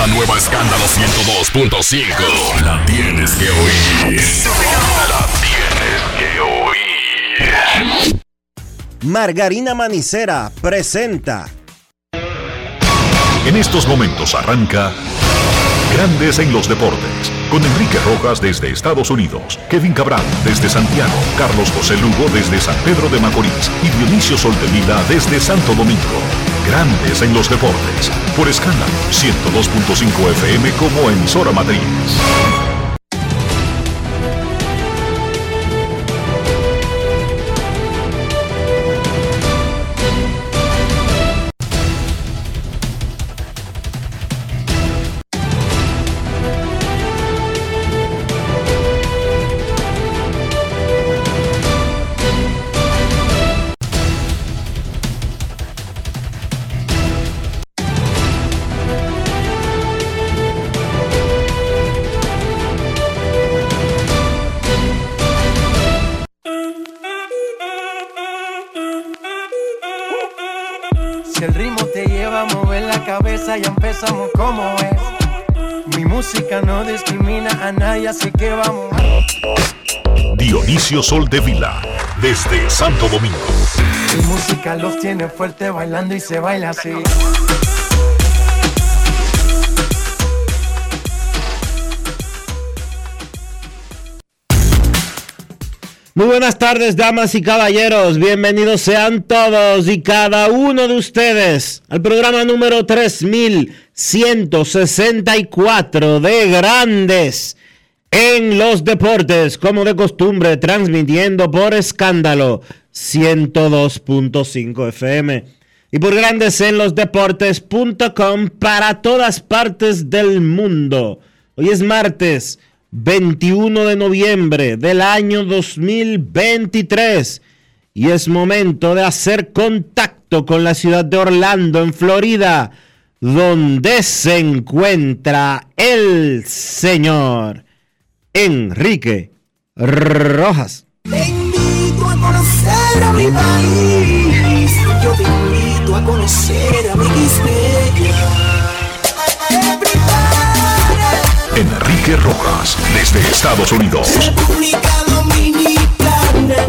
la nueva Escándalo 102.5. La tienes que oír. La tienes que oír. Margarina Manicera presenta. En estos momentos arranca Grandes en los Deportes. Con Enrique Rojas desde Estados Unidos, Kevin Cabral desde Santiago, Carlos José Lugo desde San Pedro de Macorís y Dionisio Soltevila desde Santo Domingo. Grandes en los Deportes. Por escándalo 102.5 FM como emisora matriz. Así que vamos. Dionisio Soltevila desde Santo Domingo. Mi música los tiene fuerte bailando y se baila así. Muy buenas tardes, damas y caballeros. Bienvenidos sean todos y cada uno de ustedes al programa número 3164 de Grandes en los Deportes, como de costumbre, transmitiendo por escándalo 102.5 FM y por Grandes en los para todas partes del mundo. Hoy es martes. 21 de noviembre del año 2023 y es momento de hacer contacto con la ciudad de Orlando, en Florida, donde se encuentra el señor Enrique Rojas. Te invito a conocer a mi país. Yo te invito a conocer a mi Enrique Rojas desde Estados Unidos. República Dominicana.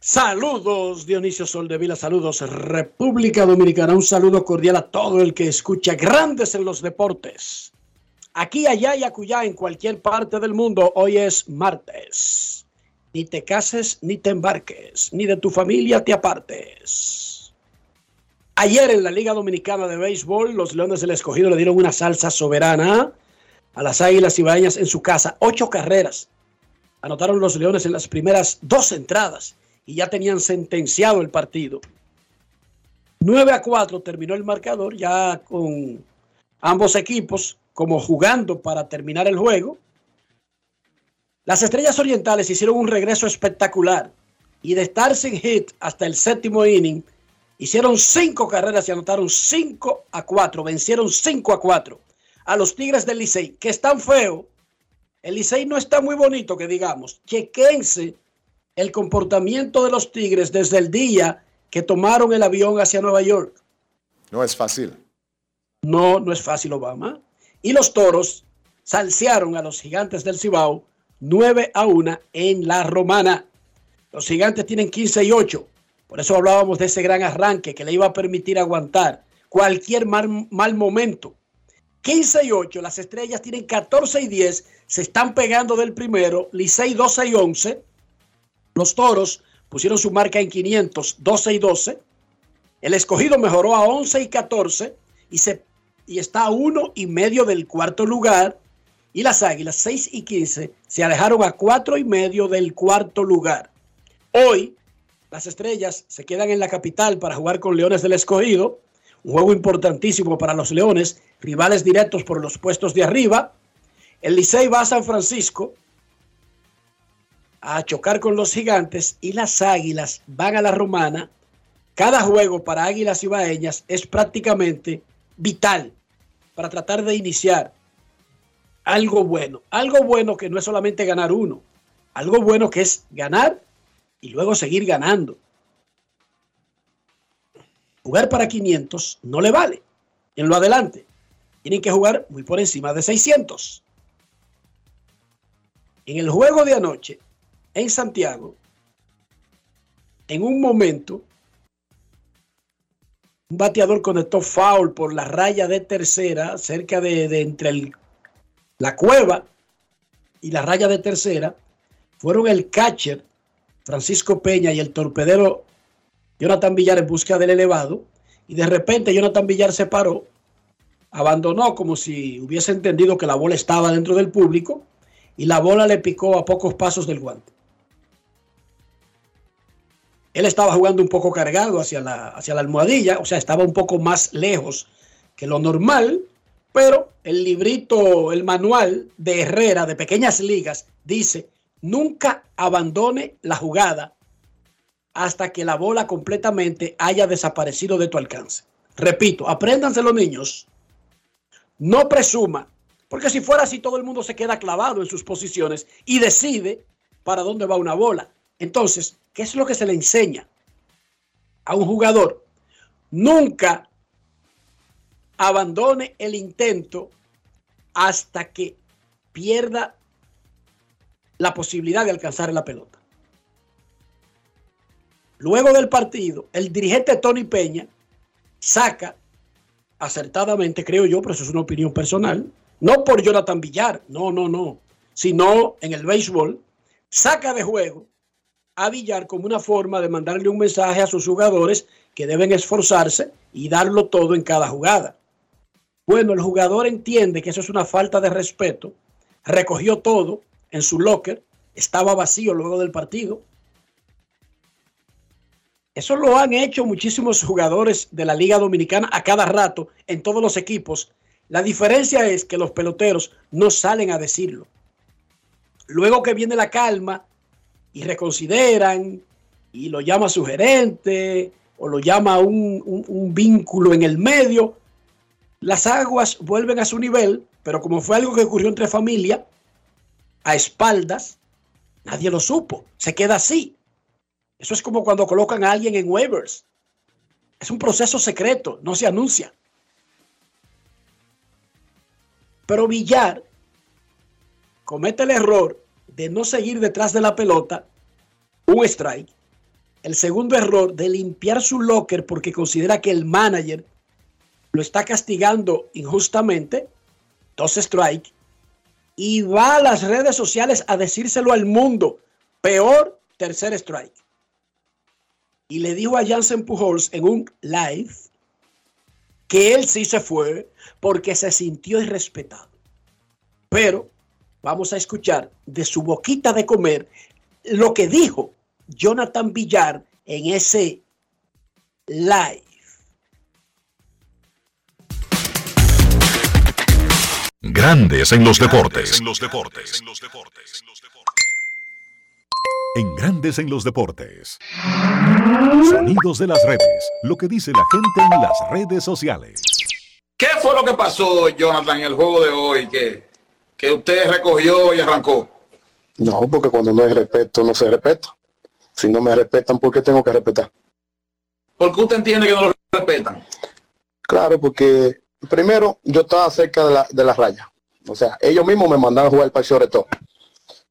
Saludos Dionisio Soldevila, saludos República Dominicana, un saludo cordial a todo el que escucha Grandes en los Deportes. Aquí, allá y acullá, en cualquier parte del mundo, hoy es martes. Ni te cases ni te embarques, ni de tu familia te apartes. Ayer en la Liga Dominicana de Béisbol, los Leones del Escogido le dieron una salsa soberana a las Águilas Ibaeñas en su casa. Ocho carreras anotaron los Leones en las primeras dos entradas y ya tenían sentenciado el partido. 9 a 4 terminó el marcador, ya con ambos equipos como jugando para terminar el juego. Las Estrellas Orientales hicieron un regreso espectacular y de estar sin hit hasta el séptimo inning, hicieron cinco carreras y anotaron 5 a 4, vencieron 5 a 4 a los Tigres del Licey, que están feo. El Licey no está muy bonito, que digamos. Chequense el comportamiento de los Tigres desde el día que tomaron el avión hacia Nueva York. No es fácil. No, no es fácil, Obama. Y los toros salsearon a los gigantes del Cibao 9 a 1 en la Romana. Los gigantes tienen 15 y 8. Por eso hablábamos de ese gran arranque que le iba a permitir aguantar cualquier mal, mal momento. 15 y 8, las estrellas tienen 14 y 10, se están pegando del primero, Licey 12 y 11. Los toros pusieron su marca en 500, 12 y 12. El escogido mejoró a 11 y 14 y, se, y está a uno y medio del cuarto lugar. Y las águilas 6 y 15 se alejaron a cuatro y medio del cuarto lugar. Hoy las estrellas se quedan en la capital para jugar con Leones del Escogido. Un juego importantísimo para los Leones, rivales directos por los puestos de arriba. El Licey va a San Francisco a chocar con los gigantes y las águilas van a la romana. Cada juego para águilas ibaeñas es prácticamente vital para tratar de iniciar algo bueno. Algo bueno que no es solamente ganar uno, algo bueno que es ganar y luego seguir ganando. jugar para 500 no le vale. En lo adelante, tienen que jugar muy por encima de 600. En el juego de anoche, en Santiago, en un momento, un bateador conectó foul por la raya de tercera, cerca de, entre la cueva y la raya de tercera. Fueron el catcher Francisco Peña y el torpedero Jonathan Villar en busca del elevado. Y de repente Jonathan Villar se paró, abandonó como si hubiese entendido que la bola estaba dentro del público y la bola le picó a pocos pasos del guante. Él estaba jugando un poco cargado hacia la, hacia la almohadilla, o sea, estaba un poco más lejos que lo normal, pero el librito, el manual de Herrera de pequeñas ligas dice, nunca abandone la jugada hasta que la bola completamente haya desaparecido de tu alcance. Repito, apréndanse los niños, no presuma, porque si fuera así todo el mundo se queda clavado en sus posiciones y decide para dónde va una bola. Entonces, ¿qué es lo que se le enseña a un jugador? Nunca abandone el intento hasta que pierda la posibilidad de alcanzar la pelota. Luego del partido, el dirigente Tony Peña saca acertadamente, creo yo, pero eso es una opinión personal, no por Jonathan Villar, no, no, no, sino en el béisbol, saca de juego a Villar como una forma de mandarle un mensaje a sus jugadores que deben esforzarse y darlo todo en cada jugada. Bueno, el jugador entiende que eso es una falta de respeto, recogió todo en su locker, estaba vacío luego del partido. Eso lo han hecho muchísimos jugadores de la Liga Dominicana a cada rato en todos los equipos. La diferencia es que los peloteros no salen a decirlo. Luego que viene la calma, y reconsideran y lo llama su gerente o lo llama un, un, vínculo en el medio, las aguas vuelven a su nivel, pero como fue algo que ocurrió entre familia, a espaldas, nadie lo supo, se queda así. Eso es como cuando colocan a alguien en waivers. Es un proceso secreto, no se anuncia. Pero Villar comete el error de no seguir detrás de la pelota, un strike. El segundo error de limpiar su locker porque considera que el manager lo está castigando injustamente, dos strike. Y va a las redes sociales a decírselo al mundo. Peor, tercer strike. Y le dijo a Jansen Pujols en un live que él sí se fue porque se sintió irrespetado. Pero Vamos a escuchar de su boquita de comer lo que dijo Jonathan Villar en ese live. Grandes en los deportes. En los deportes. En Grandes en los deportes. Sonidos de las redes. Lo que dice la gente en las redes sociales. ¿Qué fue lo que pasó, Jonathan, en el juego de hoy? Que que usted recogió y arrancó? No, porque cuando no hay respeto, no se respeta. Si no me respetan, ¿por qué tengo que respetar? ¿Por qué usted entiende que no lo respetan? Claro, porque primero yo estaba cerca de la, de la raya. O sea, ellos mismos me mandaron a jugar el de todo.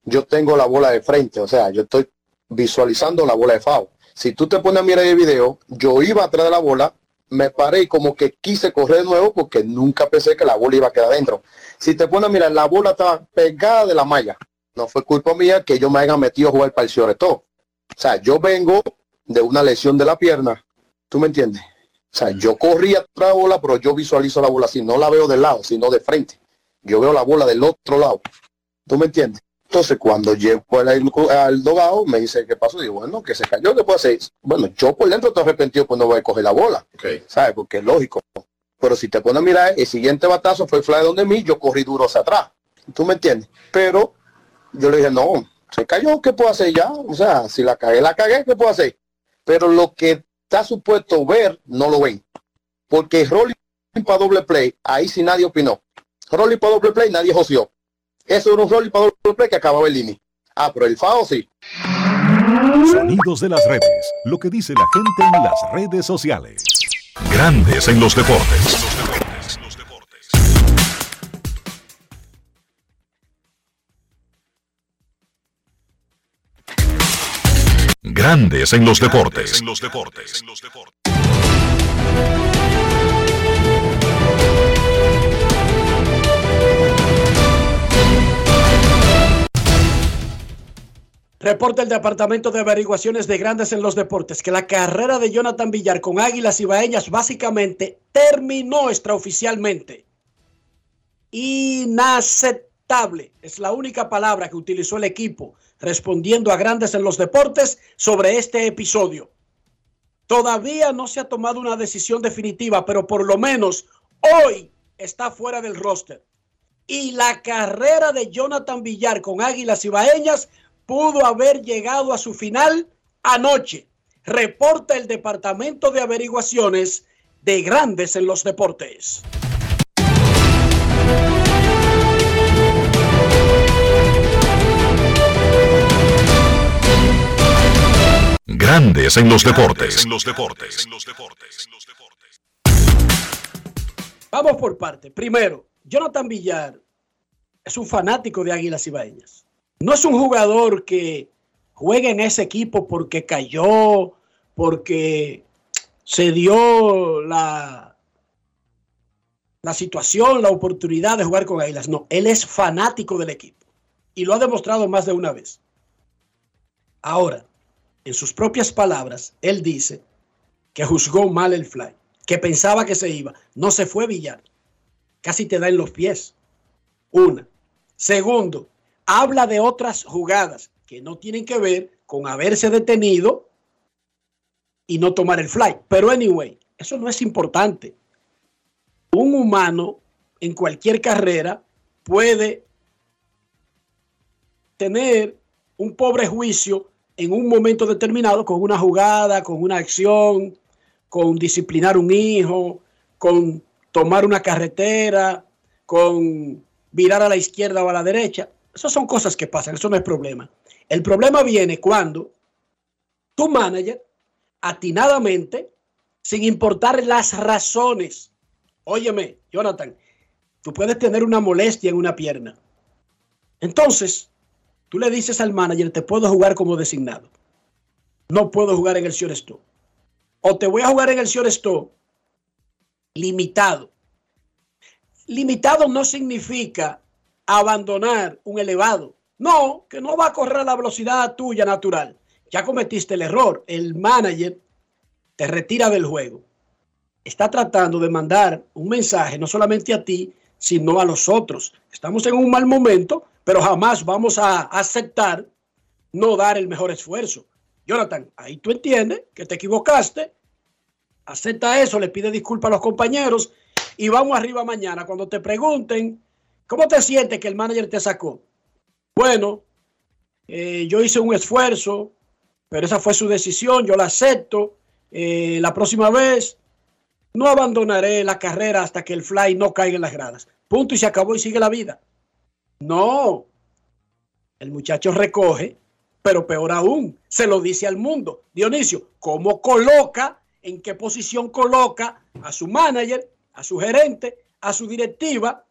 Yo tengo la bola de frente, o sea, yo estoy visualizando la bola de FAO. Si tú te pones a mirar el video, yo iba atrás de la bola, me paré y como que quise correr de nuevo porque nunca pensé que la bola iba a quedar adentro. Si te pones a mirar, la bola estaba pegada de la malla. No fue culpa mía que yo me haya metido a jugar para el todo. O sea, yo vengo de una lesión de la pierna. ¿Tú me entiendes? O sea, yo corrí atrás de la bola, pero yo visualizo la bola así. No la veo del lado, sino de frente. Yo veo la bola del otro lado. ¿Tú me entiendes? Entonces, cuando llego al, dogado, me dice, ¿qué pasó? Digo, bueno, que se cayó, ¿qué puede hacer? Bueno, yo por dentro estoy arrepentido, pues no voy a coger la bola. ¿Sabes? Porque es lógico. Pero si te pones a mirar, el siguiente batazo fue fly donde mí, yo corrí duro hacia atrás. ¿Tú me entiendes? Pero yo le dije, no, se cayó, ¿qué puedo hacer ya? O sea, si la cagué, la cagué, ¿qué puedo hacer? Pero lo que está supuesto ver, no lo ven. Porque rolling para doble play, ahí sí nadie opinó. Rolling para doble play, nadie joció. Eso era un rol para doble que acababa el línea. Ah, pero el FAO sí. Sonidos de las redes. Lo que dice la gente en las redes sociales. Grandes en los deportes. Grandes en los deportes. Reporta el Departamento de Averiguaciones de Grandes en los Deportes que la carrera de Jonathan Villar con Águilas Ibaeñas básicamente terminó extraoficialmente. Inaceptable es la única palabra que utilizó el equipo respondiendo a Grandes en los Deportes sobre este episodio. Todavía no se ha tomado una decisión definitiva, pero por lo menos hoy está fuera del roster. Y la carrera de Jonathan Villar con Águilas Ibaeñas pudo haber llegado a su final anoche. Reporta el Departamento de Averiguaciones de Grandes en los Deportes. Grandes en los deportes. Vamos por parte. Primero, Jonathan Villar es un fanático de Águilas Ibaeñas. No es un jugador que juegue en ese equipo porque cayó, porque se dio la, la situación, la oportunidad de jugar con Águilas. No, él es fanático del equipo y lo ha demostrado más de una vez. Ahora, en sus propias palabras, él dice que juzgó mal el fly, que pensaba que se iba. No se fue Villar. Casi te da en los pies. Una. Segundo, habla de otras jugadas que no tienen que ver con haberse detenido y no tomar el fly. Pero anyway, eso no es importante. Un humano en cualquier carrera puede tener un pobre juicio en un momento determinado con una jugada, con una acción, con disciplinar un hijo, con tomar una carretera, con virar a la izquierda o a la derecha. Esas son cosas que pasan, eso no es problema. El problema viene cuando tu manager, atinadamente, sin importar las razones, óyeme, Jonathan, tú puedes tener una molestia en una pierna. Entonces, tú le dices al manager, te puedo jugar como designado. No puedo jugar en el shortstop. O te voy a jugar en el shortstop limitado. Limitado no significa abandonar un elevado. No, que no va a correr la velocidad tuya natural. Ya cometiste el error. El manager te retira del juego. Está tratando de mandar un mensaje no solamente a ti, sino a los otros. Estamos en un mal momento, pero jamás vamos a aceptar no dar el mejor esfuerzo. Jonathan, ahí tú entiendes que te equivocaste, acepta eso, le pide disculpas a los compañeros y vamos arriba mañana. Cuando te pregunten ¿Cómo te sientes que el manager te sacó? Bueno, eh, yo hice un esfuerzo, pero esa fue su decisión, yo la acepto. Eh, la próxima vez no abandonaré la carrera hasta que el fly no caiga en las gradas. Punto y se acabó y sigue la vida. No, el muchacho recoge, pero peor aún, se lo dice al mundo. Dionisio, ¿cómo coloca, en qué posición coloca a su manager, a su gerente, a su directiva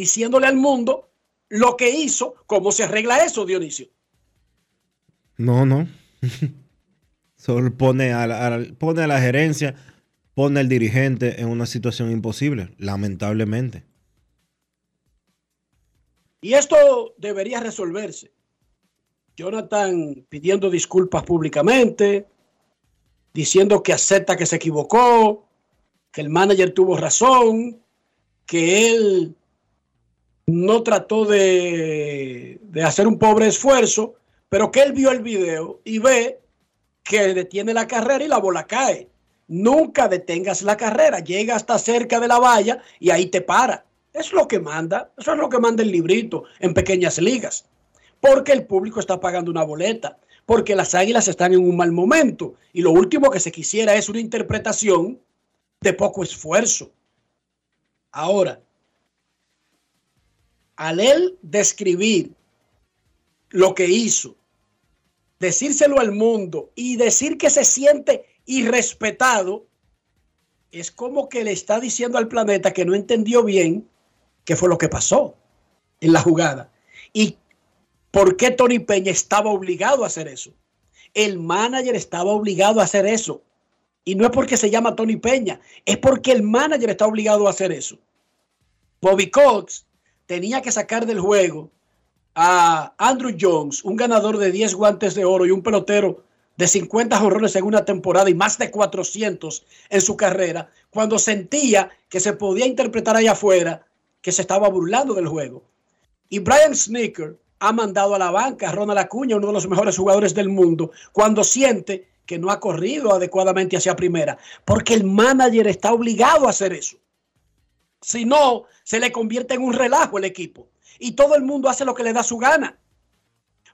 diciéndole al mundo lo que hizo, cómo se arregla eso, Dionisio. No, no. Solo pone a, la, pone a la gerencia, pone al dirigente en una situación imposible, lamentablemente. Y esto debería resolverse. Jonathan pidiendo disculpas públicamente, diciendo que acepta que se equivocó, que el manager tuvo razón, que él no trató de, hacer un pobre esfuerzo, pero que él vio el video y ve que detiene la carrera y la bola cae. Nunca detengas la carrera, llega hasta cerca de la valla y ahí te para. Es lo que manda, eso es lo que manda el librito en pequeñas ligas. Porque el público está pagando una boleta, porque las águilas están en un mal momento y lo último que se quisiera es una interpretación de poco esfuerzo. Ahora, al él describir lo que hizo, decírselo al mundo y decir que se siente irrespetado, es como que le está diciendo al planeta que no entendió bien qué fue lo que pasó en la jugada. Y por qué Tony Peña estaba obligado a hacer eso. El manager estaba obligado a hacer eso. Y no es porque se llama Tony Peña, es porque el manager está obligado a hacer eso. Bobby Cox tenía que sacar del juego a Andrew Jones, un ganador de 10 guantes de oro y un pelotero de 50 jorrones en una temporada y más de 400 en su carrera, cuando sentía que se podía interpretar allá afuera que se estaba burlando del juego. Y Brian Sneaker ha mandado a la banca a Ronald Acuña, uno de los mejores jugadores del mundo, cuando siente que no ha corrido adecuadamente hacia primera, porque el manager está obligado a hacer eso. Si no, se le convierte en un relajo el equipo y todo el mundo hace lo que le da su gana,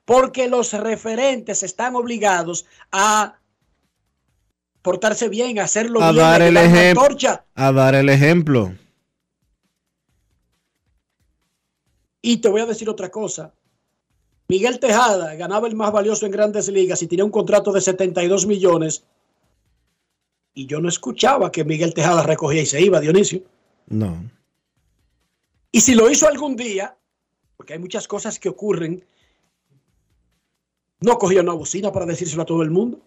porque los referentes están obligados a portarse bien, a hacerlo a bien, dar el ejemplo, a dar el ejemplo. Y te voy a decir otra cosa. Miguel Tejada ganaba el más valioso en grandes ligas y tenía un contrato de 72 millones. Y yo no escuchaba que Miguel Tejada recogía y se iba, Dionisio. No. Y si lo hizo algún día, porque hay muchas cosas que ocurren, no cogía una bocina para decírselo a todo el mundo.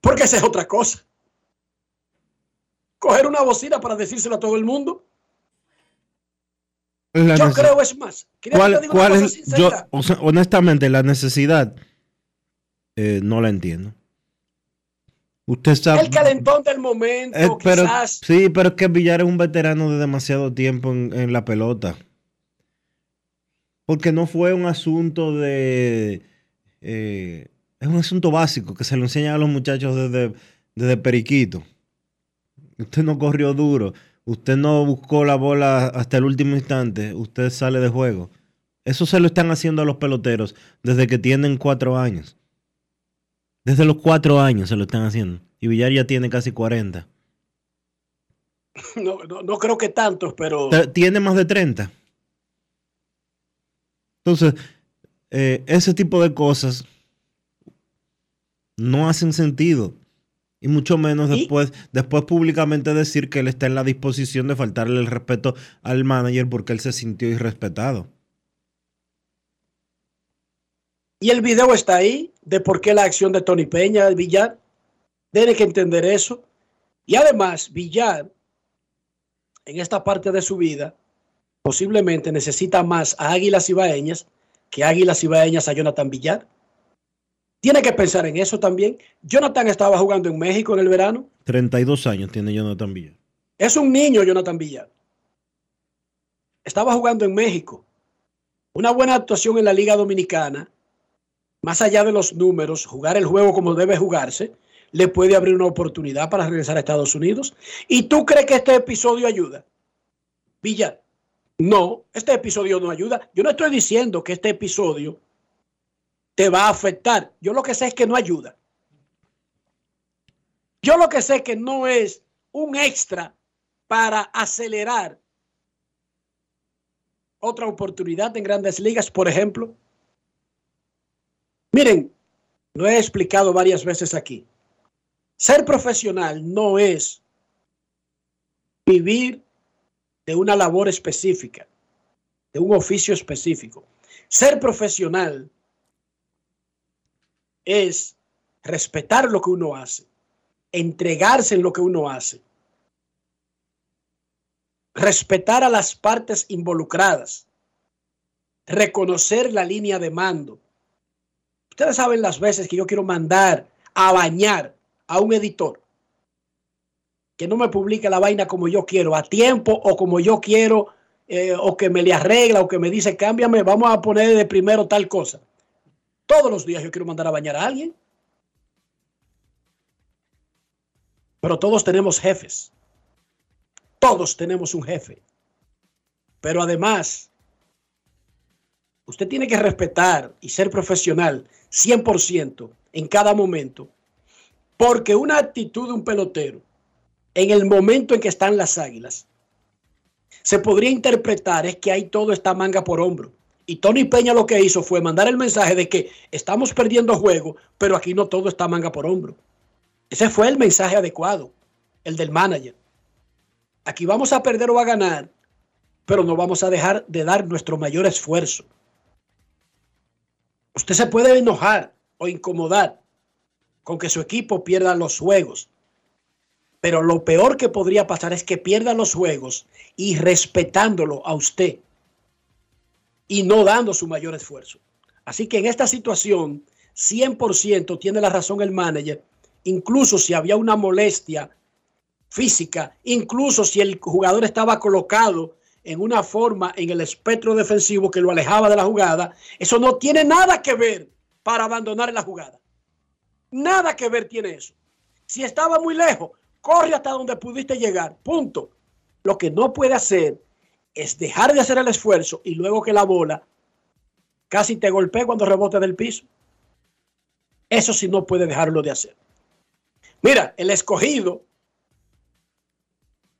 Porque esa es otra cosa. Coger una bocina para decírselo a todo el mundo. La Yo creo es más. ¿Quieres que ¿Cuál, cuál es? Yo, honestamente, la necesidad eh, no la entiendo. Usted sabe. El calentón del momento, Eh, pero, quizás. sí, pero es que Villar es un veterano de demasiado tiempo en, en la pelota. Porque no fue un asunto de. eh, es un asunto básico que se lo enseñan a los muchachos desde, desde Periquito. Usted no corrió duro. Usted no buscó la bola hasta el último instante. Usted sale de juego. Eso se lo están haciendo a los peloteros desde que tienen cuatro años. Desde los cuatro años se lo están haciendo. Y Villar ya tiene casi 40. No, no, no creo que tantos, pero Tiene más de 30. Entonces, eh, ese tipo de cosas no hacen sentido. Y mucho menos ¿Y? después, después públicamente decir que él está en la disposición de faltarle el respeto al manager porque él se sintió irrespetado. Y el video está ahí de por qué la acción de Tony Peña, el Villar. Tiene que entender eso. Y además, Villar, en esta parte de su vida, posiblemente necesita más a Águilas Ibaeñas que Águilas Ibaeñas a Jonathan Villar. Tiene que pensar en eso también. Jonathan estaba jugando en México en el verano. 32 años tiene Jonathan Villar. Es un niño, Jonathan Villar. Estaba jugando en México. Una buena actuación en la Liga Dominicana, más allá de los números, jugar el juego como debe jugarse, le puede abrir una oportunidad para regresar a Estados Unidos. ¿Y tú crees que este episodio ayuda? Villar, no, este episodio no ayuda. Yo no estoy diciendo que este episodio te va a afectar. Yo lo que sé es que no ayuda. Yo lo que sé es que no es un extra para acelerar otra oportunidad en grandes ligas, por ejemplo. Miren, lo he explicado varias veces aquí. Ser profesional no es vivir de una labor específica, de un oficio específico. Ser profesional es respetar lo que uno hace, entregarse en lo que uno hace, respetar a las partes involucradas, reconocer la línea de mando. Ustedes saben las veces que yo quiero mandar a bañar a un editor que no me publique la vaina como yo quiero, a tiempo o como yo quiero, eh, o que me le arregla o que me dice, cámbiame, vamos a poner de primero tal cosa. Todos los días yo quiero mandar a bañar a alguien. Pero todos tenemos jefes. Todos tenemos un jefe. Pero además, usted tiene que respetar y ser profesional 100% en cada momento. Porque una actitud de un pelotero en el momento en que están las águilas se podría interpretar es que ahí todo está manga por hombro. Y Tony Peña lo que hizo fue mandar el mensaje de que estamos perdiendo juego, pero aquí no todo está manga por hombro. Ese fue el mensaje adecuado, el del manager. Aquí vamos a perder o a ganar, pero no vamos a dejar de dar nuestro mayor esfuerzo. Usted se puede enojar o incomodar con que su equipo pierda los juegos, pero lo peor que podría pasar es que pierda los juegos y respetándolo a usted y no dando su mayor esfuerzo. Así que en esta situación, 100% tiene la razón el manager, incluso si había una molestia física, incluso si el jugador estaba colocado en una forma en el espectro defensivo que lo alejaba de la jugada, eso no tiene nada que ver para abandonar la jugada. Nada que ver tiene eso. Si estaba muy lejos, corre hasta donde pudiste llegar. Punto. Lo que no puede hacer es dejar de hacer el esfuerzo y luego que la bola casi te golpee cuando rebote del piso. Eso sí no puede dejarlo de hacer. Mira, el escogido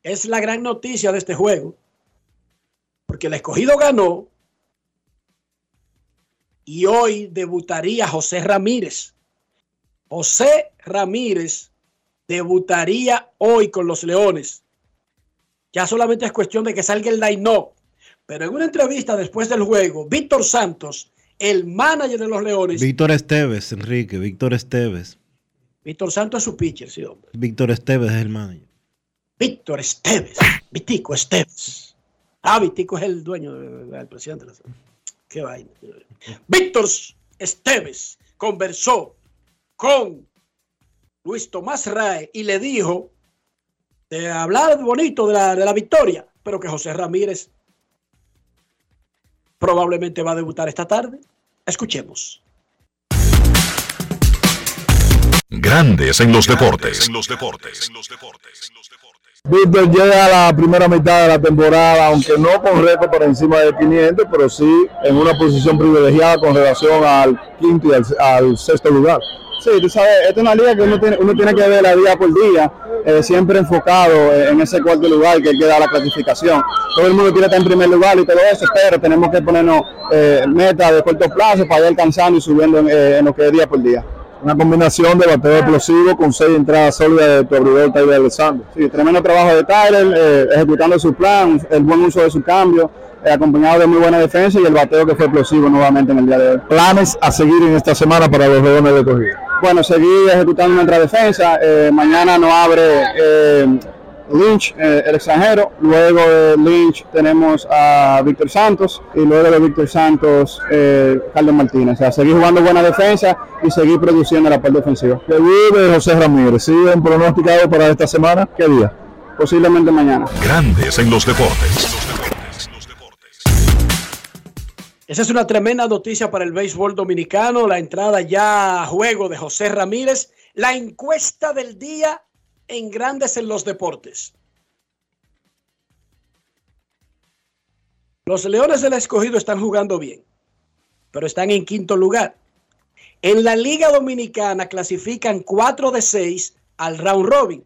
es la gran noticia de este juego. Porque el escogido ganó y hoy debutaría José Ramírez. José Ramírez debutaría hoy con los Leones. Ya solamente es cuestión de que salga el line Pero en una entrevista después del juego, Víctor Santos, el manager de los Leones. Víctor Esteves, Enrique, Víctor Esteves. Víctor Santos es su pitcher, sí, hombre. Víctor Esteves es el manager. Víctor Esteves, Vitico Esteves. Ah, Vitico es el dueño del presidente de la Qué vaina. Víctor Esteves conversó con Luis Tomás Rae y le dijo de hablar bonito de la, de la victoria, pero que José Ramírez probablemente va a debutar esta tarde. Escuchemos. Grandes en los deportes. En los deportes. En los deportes. Víctor llega a la primera mitad de la temporada, aunque no con récord por encima de 500, pero sí en una posición privilegiada con relación al quinto y al, sexto lugar. Sí, tú sabes, esta es una liga que uno tiene, uno tiene que ver la día por día, eh, siempre enfocado en ese cuarto lugar que queda la clasificación. Todo el mundo quiere estar en primer lugar y todo eso, pero tenemos que ponernos eh, metas de corto plazo para ir alcanzando y subiendo en, eh, en lo que es día por día. Una combinación de bateo explosivo con seis entradas sólidas de tu abridor Tyler Alexander. Sí, tremendo trabajo de Tyler, eh, ejecutando su plan, el buen uso de su cambio, eh, acompañado de muy buena defensa y el bateo que fue explosivo nuevamente en el día de hoy. ¿Planes a seguir en esta semana para los Leones de Corrida? Bueno, seguir ejecutando nuestra defensa. Eh, mañana no abre Lynch, eh, el extranjero. Luego de Lynch tenemos a Víctor Santos y luego de Víctor Santos, eh, Carlos Martínez. O sea, seguir jugando buena defensa y seguir produciendo la parte ofensiva. Debut de José Ramírez, ¿siguen pronosticado para esta semana? ¿Qué día? Posiblemente mañana. Grandes en los deportes. Esa es una tremenda noticia para el béisbol dominicano. La entrada ya a juego de José Ramírez. La encuesta del día en Grandes en los Deportes. Los Leones del Escogido están jugando bien, pero están en quinto lugar. En la Liga Dominicana clasifican 4 de 6 al round robin.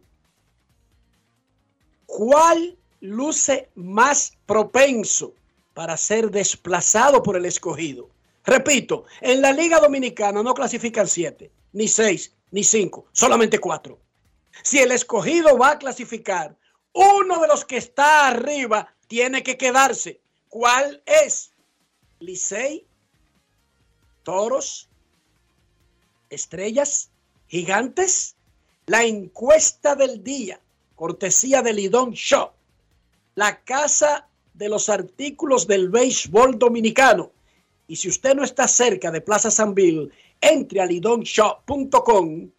¿Cuál luce más propenso para ser desplazado por el escogido? Repito, en la Liga Dominicana no clasifican 7, ni 6, ni 5, solamente 4. Si el escogido va a clasificar, uno de los que está arriba tiene que quedarse. ¿Cuál es? Licey, Toros, Estrellas, Gigantes. La encuesta del día, cortesía de Lidón Shop, la casa de los artículos del béisbol dominicano. Y si usted no está cerca de Plaza San Bill, entre a lidonshop.com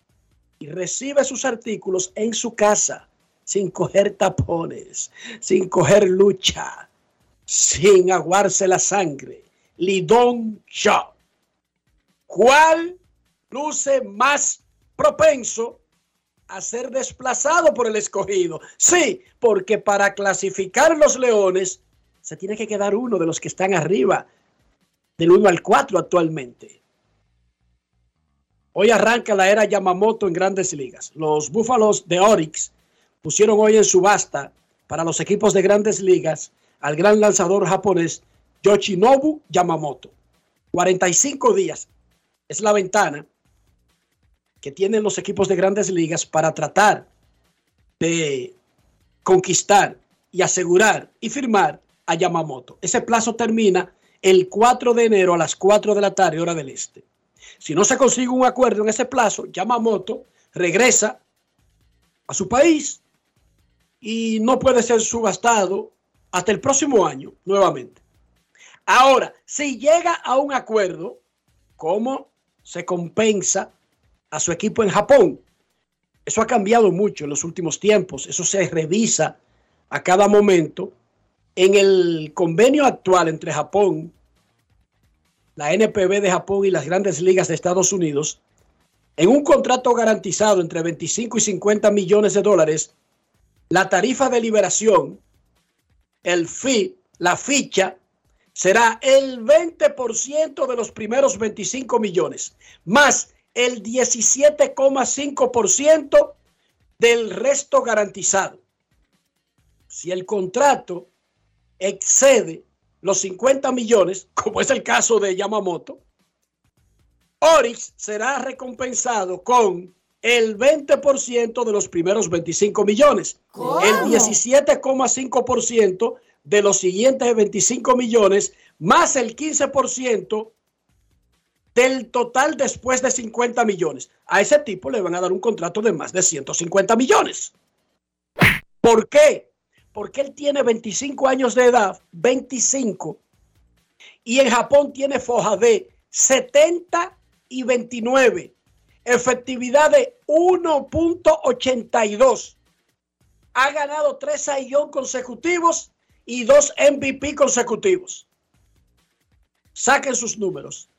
y recibe sus artículos en su casa sin coger tapones, sin coger lucha, sin aguarse la sangre. Lidón Shaw. ¿Cuál luce más propenso a ser desplazado por el escogido? Sí, porque para clasificar los leones se tiene que quedar uno de los que están arriba, del 1 al 4 actualmente. Hoy arranca la era Yamamoto en grandes ligas. Los Búfalos de Orix pusieron hoy en subasta para los equipos de grandes ligas al gran lanzador japonés Yoshinobu Yamamoto. 45 días es la ventana que tienen los equipos de grandes ligas para tratar de conquistar y asegurar y firmar a Yamamoto. Ese plazo termina el 4 de enero a las 4 de la tarde, hora del este. Si no se consigue un acuerdo en ese plazo, Yamamoto regresa a su país y no puede ser subastado hasta el próximo año nuevamente. Ahora, si llega a un acuerdo, ¿cómo se compensa a su equipo en Japón? Eso ha cambiado mucho en los últimos tiempos, eso se revisa a cada momento. En el convenio actual entre Japón, la NPB de Japón y las grandes ligas de Estados Unidos, en un contrato garantizado entre 25 y 50 millones de dólares, la tarifa de liberación, el fee, la ficha, será el 20% de los primeros 25 millones, más el 17,5% del resto garantizado. Si el contrato excede los 50 millones, como es el caso de Yamamoto, Orix será recompensado con el 20% de los primeros 25 millones, el 17,5% de los siguientes 25 millones, más el 15% del total después de 50 millones. A ese tipo le van a dar un contrato de más de 150 millones. ¿Por qué? Porque él tiene 25 años de edad, 25, y en Japón tiene foja de 70 y 29 efectividad de 1.82. Ha ganado tres Sayón consecutivos y dos MVP consecutivos. Saquen sus números,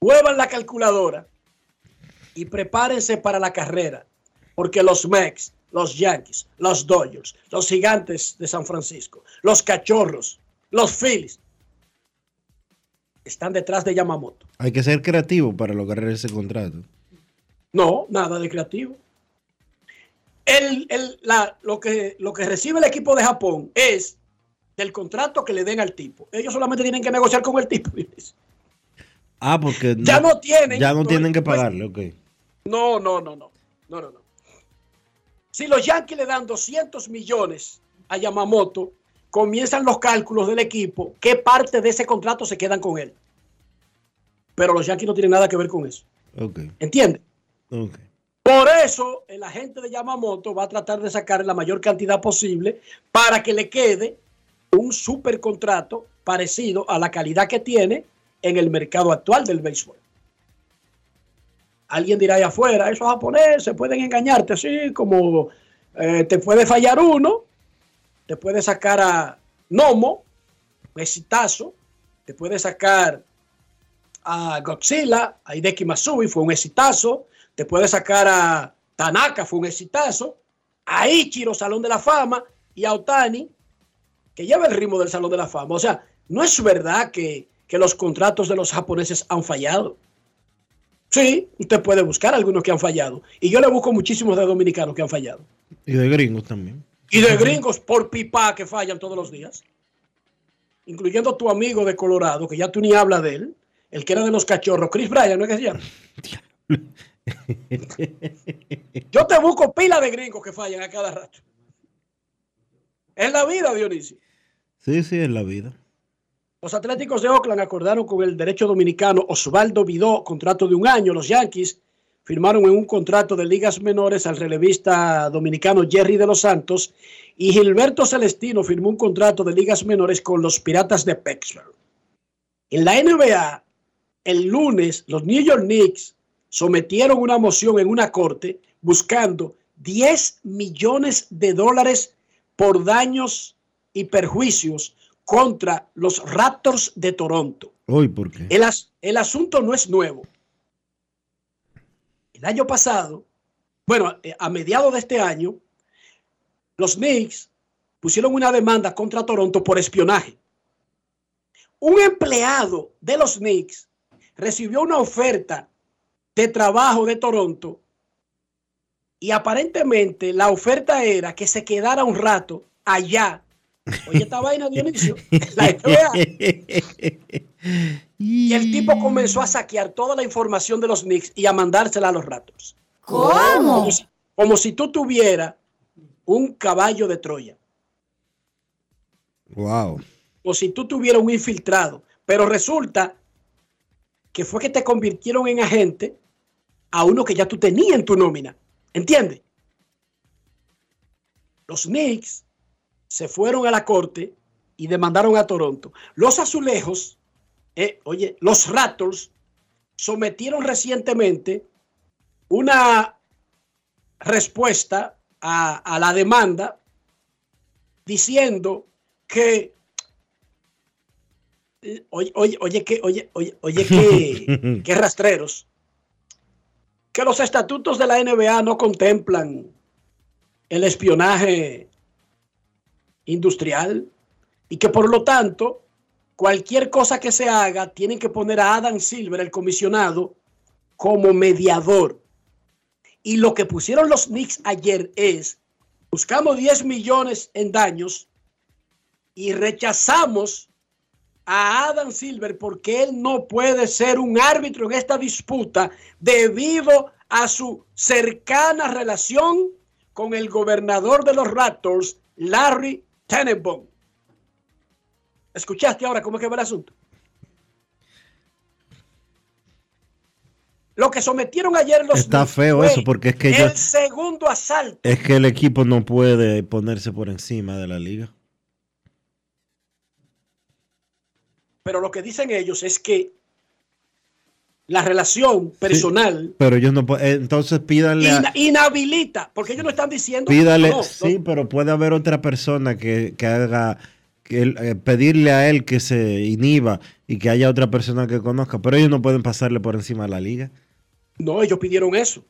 muevan la calculadora y prepárense para la carrera, porque los Mex, los Yankees, los Dodgers, los Gigantes de San Francisco, los Cachorros, los Phillies, están detrás de Yamamoto. Hay que ser creativo para lograr ese contrato. No, nada de creativo. El, la, lo, que, lo que recibe el equipo de Japón es del contrato que le den al tipo. Ellos solamente tienen que negociar con el tipo. Ah, porque ya no, tienen. Ya no tienen que pagarle, ok. No, no, no, no. No, no, no. Si los Yankees le dan 200 millones a Yamamoto, comienzan los cálculos del equipo, qué parte de ese contrato se quedan con él. Pero los Yankees no tienen nada que ver con eso. Okay. ¿Entiendes? Por eso el agente de Yamamoto va a tratar de sacar la mayor cantidad posible para que le quede un super contrato parecido a la calidad que tiene en el mercado actual del béisbol. Alguien dirá allá afuera, esos japoneses pueden engañarte, así como eh, te puede fallar uno, te puede sacar a Nomo, exitazo, te puede sacar a Godzilla, a Hideki Masui, fue un exitazo, te puede sacar a Tanaka, fue un exitazo, a Ichiro, Salón de la Fama, y a Otani, que lleva el ritmo del Salón de la Fama. O sea, no es verdad que, que los contratos de los japoneses han fallado. Sí, usted puede buscar algunos que han fallado. Y yo le busco muchísimos de dominicanos que han fallado. Y de gringos también. Y de gringos por pipa que fallan todos los días. Incluyendo tu amigo de Colorado, que ya tú ni hablas de él, el que era de los cachorros, Chris Bryan, ¿no es que se llama? Yo te busco pila de gringos que fallan a cada rato. Es la vida, Dionisio. Sí, sí, es la vida. Los Atléticos de Oakland acordaron con el derecho dominicano Osvaldo Vidó contrato de un año. Los Yankees firmaron en un contrato de ligas menores al relevista dominicano Jerry de los Santos y Gilberto Celestino firmó un contrato de ligas menores con los Piratas de Pittsburgh. En la NBA, el lunes, los New York Knicks sometieron una moción en una corte buscando 10 millones de dólares por daños y perjuicios contra los Raptors de Toronto. Hoy, ¿por qué? El, el asunto no es nuevo. El año pasado, bueno, eh, a mediados de este año, los Knicks pusieron una demanda contra Toronto por espionaje. Un empleado de los Knicks recibió una oferta de trabajo de Toronto y aparentemente la oferta era que se quedara un rato allá Oye, esta vaina, Dionisio. La. Y el tipo comenzó a saquear toda la información de los Knicks y a mandársela a los ratos. ¿Cómo? Como si, como si tú tuvieras un caballo de Troya. Wow. O si tú tuvieras un infiltrado. Pero resulta que fue que te convirtieron en agente a uno que ya tú tenías en tu nómina. ¿Entiendes? Los Knicks se fueron a la corte y demandaron a Toronto. Los azulejos, eh, oye, los Raptors sometieron recientemente una respuesta a, a la demanda diciendo que oye, oye, oye, que, oye, oye, oye, que, que rastreros, que los estatutos de la NBA no contemplan el espionaje industrial y que por lo tanto cualquier cosa que se haga tienen que poner a Adam Silver, el comisionado, como mediador. Y lo que pusieron los Knicks ayer es, buscamos 10 millones en daños y rechazamos a Adam Silver porque él no puede ser un árbitro en esta disputa debido a su cercana relación con el gobernador de los Raptors, Larry Tenenbaum. ¿Escuchaste ahora cómo es que va el asunto? Lo que sometieron ayer los Está feo eso porque es que el yo- segundo asalto. Es que el equipo no puede ponerse por encima de la liga. Pero lo que dicen ellos es que la relación personal Pero ellos no pueden. Entonces pídanle. a- inhabilita, porque ellos no están diciendo. Pídale, No, no, sí, pero puede haber otra persona que, que haga, que él- eh, pedirle a él que se inhiba y que haya otra persona que conozca, pero ellos no pueden pasarle por encima de la liga. No, ellos pidieron eso.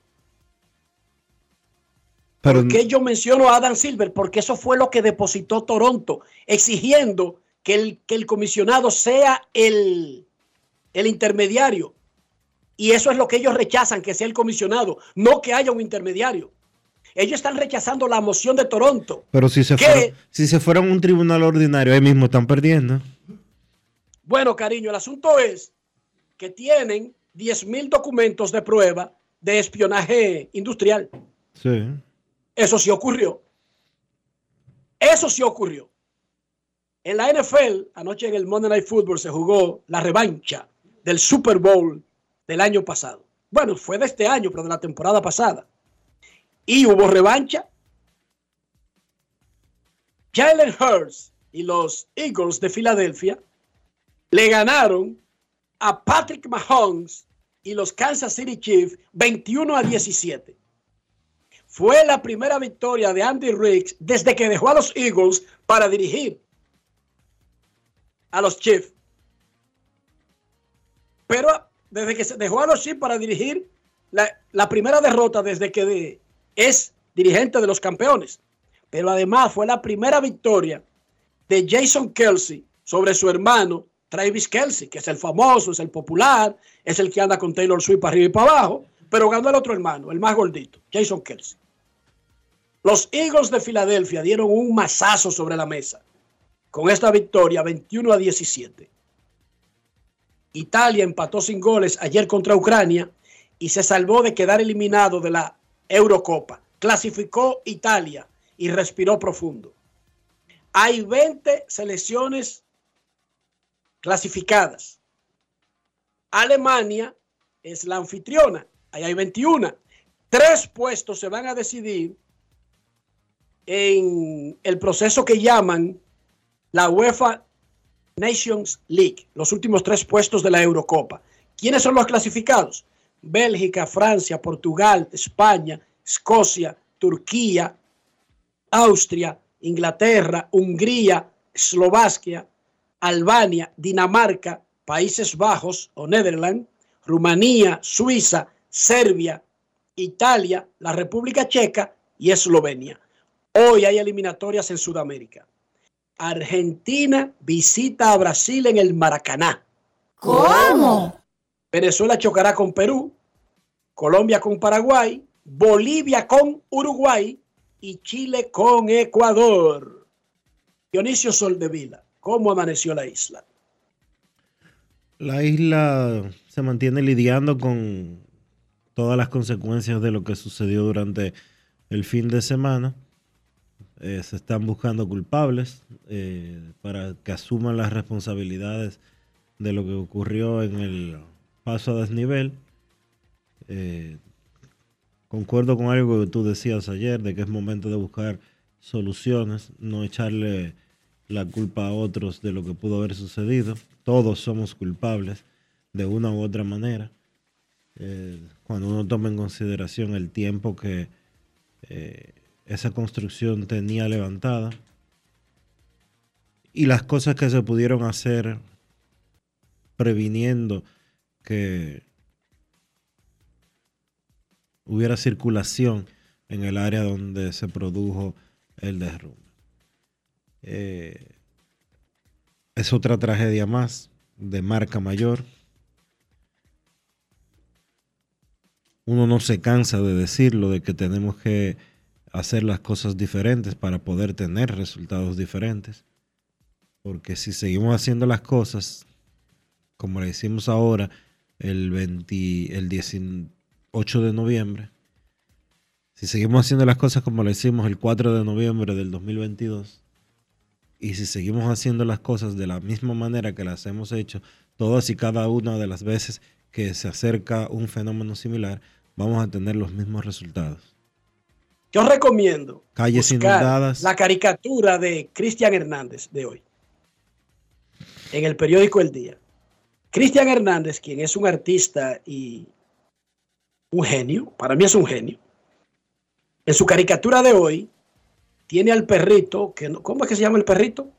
Pero ¿Por qué yo menciono a Adam Silver? Porque eso fue lo que depositó Toronto, exigiendo que el, que el comisionado sea el, el intermediario. Y eso es lo que ellos rechazan, que sea el comisionado, no que haya un intermediario. Ellos están rechazando la moción de Toronto. Pero si se, fueron, si se fueron a un tribunal ordinario, ahí mismo están perdiendo. Bueno, cariño, el asunto es que tienen 10 mil documentos de prueba de espionaje industrial. Sí. Eso sí ocurrió. Eso sí ocurrió. En la NFL, anoche en el Monday Night Football se jugó la revancha del Super Bowl del año pasado. Bueno, fue de este año, pero de la temporada pasada. Y hubo revancha. Jalen Hurts y los Eagles de Filadelfia le ganaron a Patrick Mahomes y los Kansas City Chiefs 21 a 17. Fue la primera victoria de Andy Riggs desde que dejó a los Eagles para dirigir a los Chiefs. Pero desde que se dejó a los Chiefs para dirigir la, primera derrota desde que es dirigente de los campeones. Pero además fue la primera victoria de Jason Kelsey sobre su hermano Travis Kelsey, que es el famoso, es el popular, es el que anda con Taylor Swift para arriba y para abajo, pero ganó el otro hermano, el más gordito, Jason Kelsey. Los Eagles de Filadelfia dieron un mazazo sobre la mesa con esta victoria 21 a 17. Italia empató sin goles ayer contra Ucrania y se salvó de quedar eliminado de la Eurocopa. Clasificó Italia y respiró profundo. Hay 20 selecciones clasificadas. Alemania es la anfitriona. Ahí hay 21. Tres puestos se van a decidir en el proceso que llaman la UEFA Nations League, los últimos tres puestos de la Eurocopa. ¿Quiénes son los clasificados? Bélgica, Francia, Portugal, España, Escocia, Turquía, Austria, Inglaterra, Hungría, Eslovaquia, Albania, Dinamarca, Países Bajos o Netherlands, Rumanía, Suiza, Serbia, Italia, la República Checa y Eslovenia. Hoy hay eliminatorias en Sudamérica. Argentina visita a Brasil en el Maracaná. ¿Cómo? Venezuela chocará con Perú, Colombia con Paraguay, Bolivia con Uruguay y Chile con Ecuador. Dionisio Soldevila, ¿cómo amaneció la isla? La isla se mantiene lidiando con todas las consecuencias de lo que sucedió durante el fin de semana. Eh, se están buscando culpables eh, para que asuman las responsabilidades de lo que ocurrió en el paso a desnivel. Eh, concuerdo con algo que tú decías ayer, de que es momento de buscar soluciones, no echarle la culpa a otros de lo que pudo haber sucedido. Todos somos culpables de una u otra manera. cuando uno toma en consideración el tiempo que esa construcción tenía levantada y las cosas que se pudieron hacer previniendo que hubiera circulación en el área donde se produjo el derrumbe. Eh, es otra tragedia más de marca mayor. Uno no se cansa de decirlo, de que tenemos que hacer las cosas diferentes para poder tener resultados diferentes. Porque si seguimos haciendo las cosas como le hicimos ahora, el, 20, el 18 de noviembre, si seguimos haciendo las cosas como le hicimos el 4 de noviembre del 2022, y si seguimos haciendo las cosas de la misma manera que las hemos hecho todas y cada una de las veces que se acerca un fenómeno similar, vamos a tener los mismos resultados. Yo recomiendo calles inundadas. La caricatura de Cristian Hernández de hoy en el periódico El Día. Cristian Hernández, quien es un artista y un genio, para mí es un genio. En su caricatura de hoy tiene al perrito, que ¿cómo es que se llama el perrito?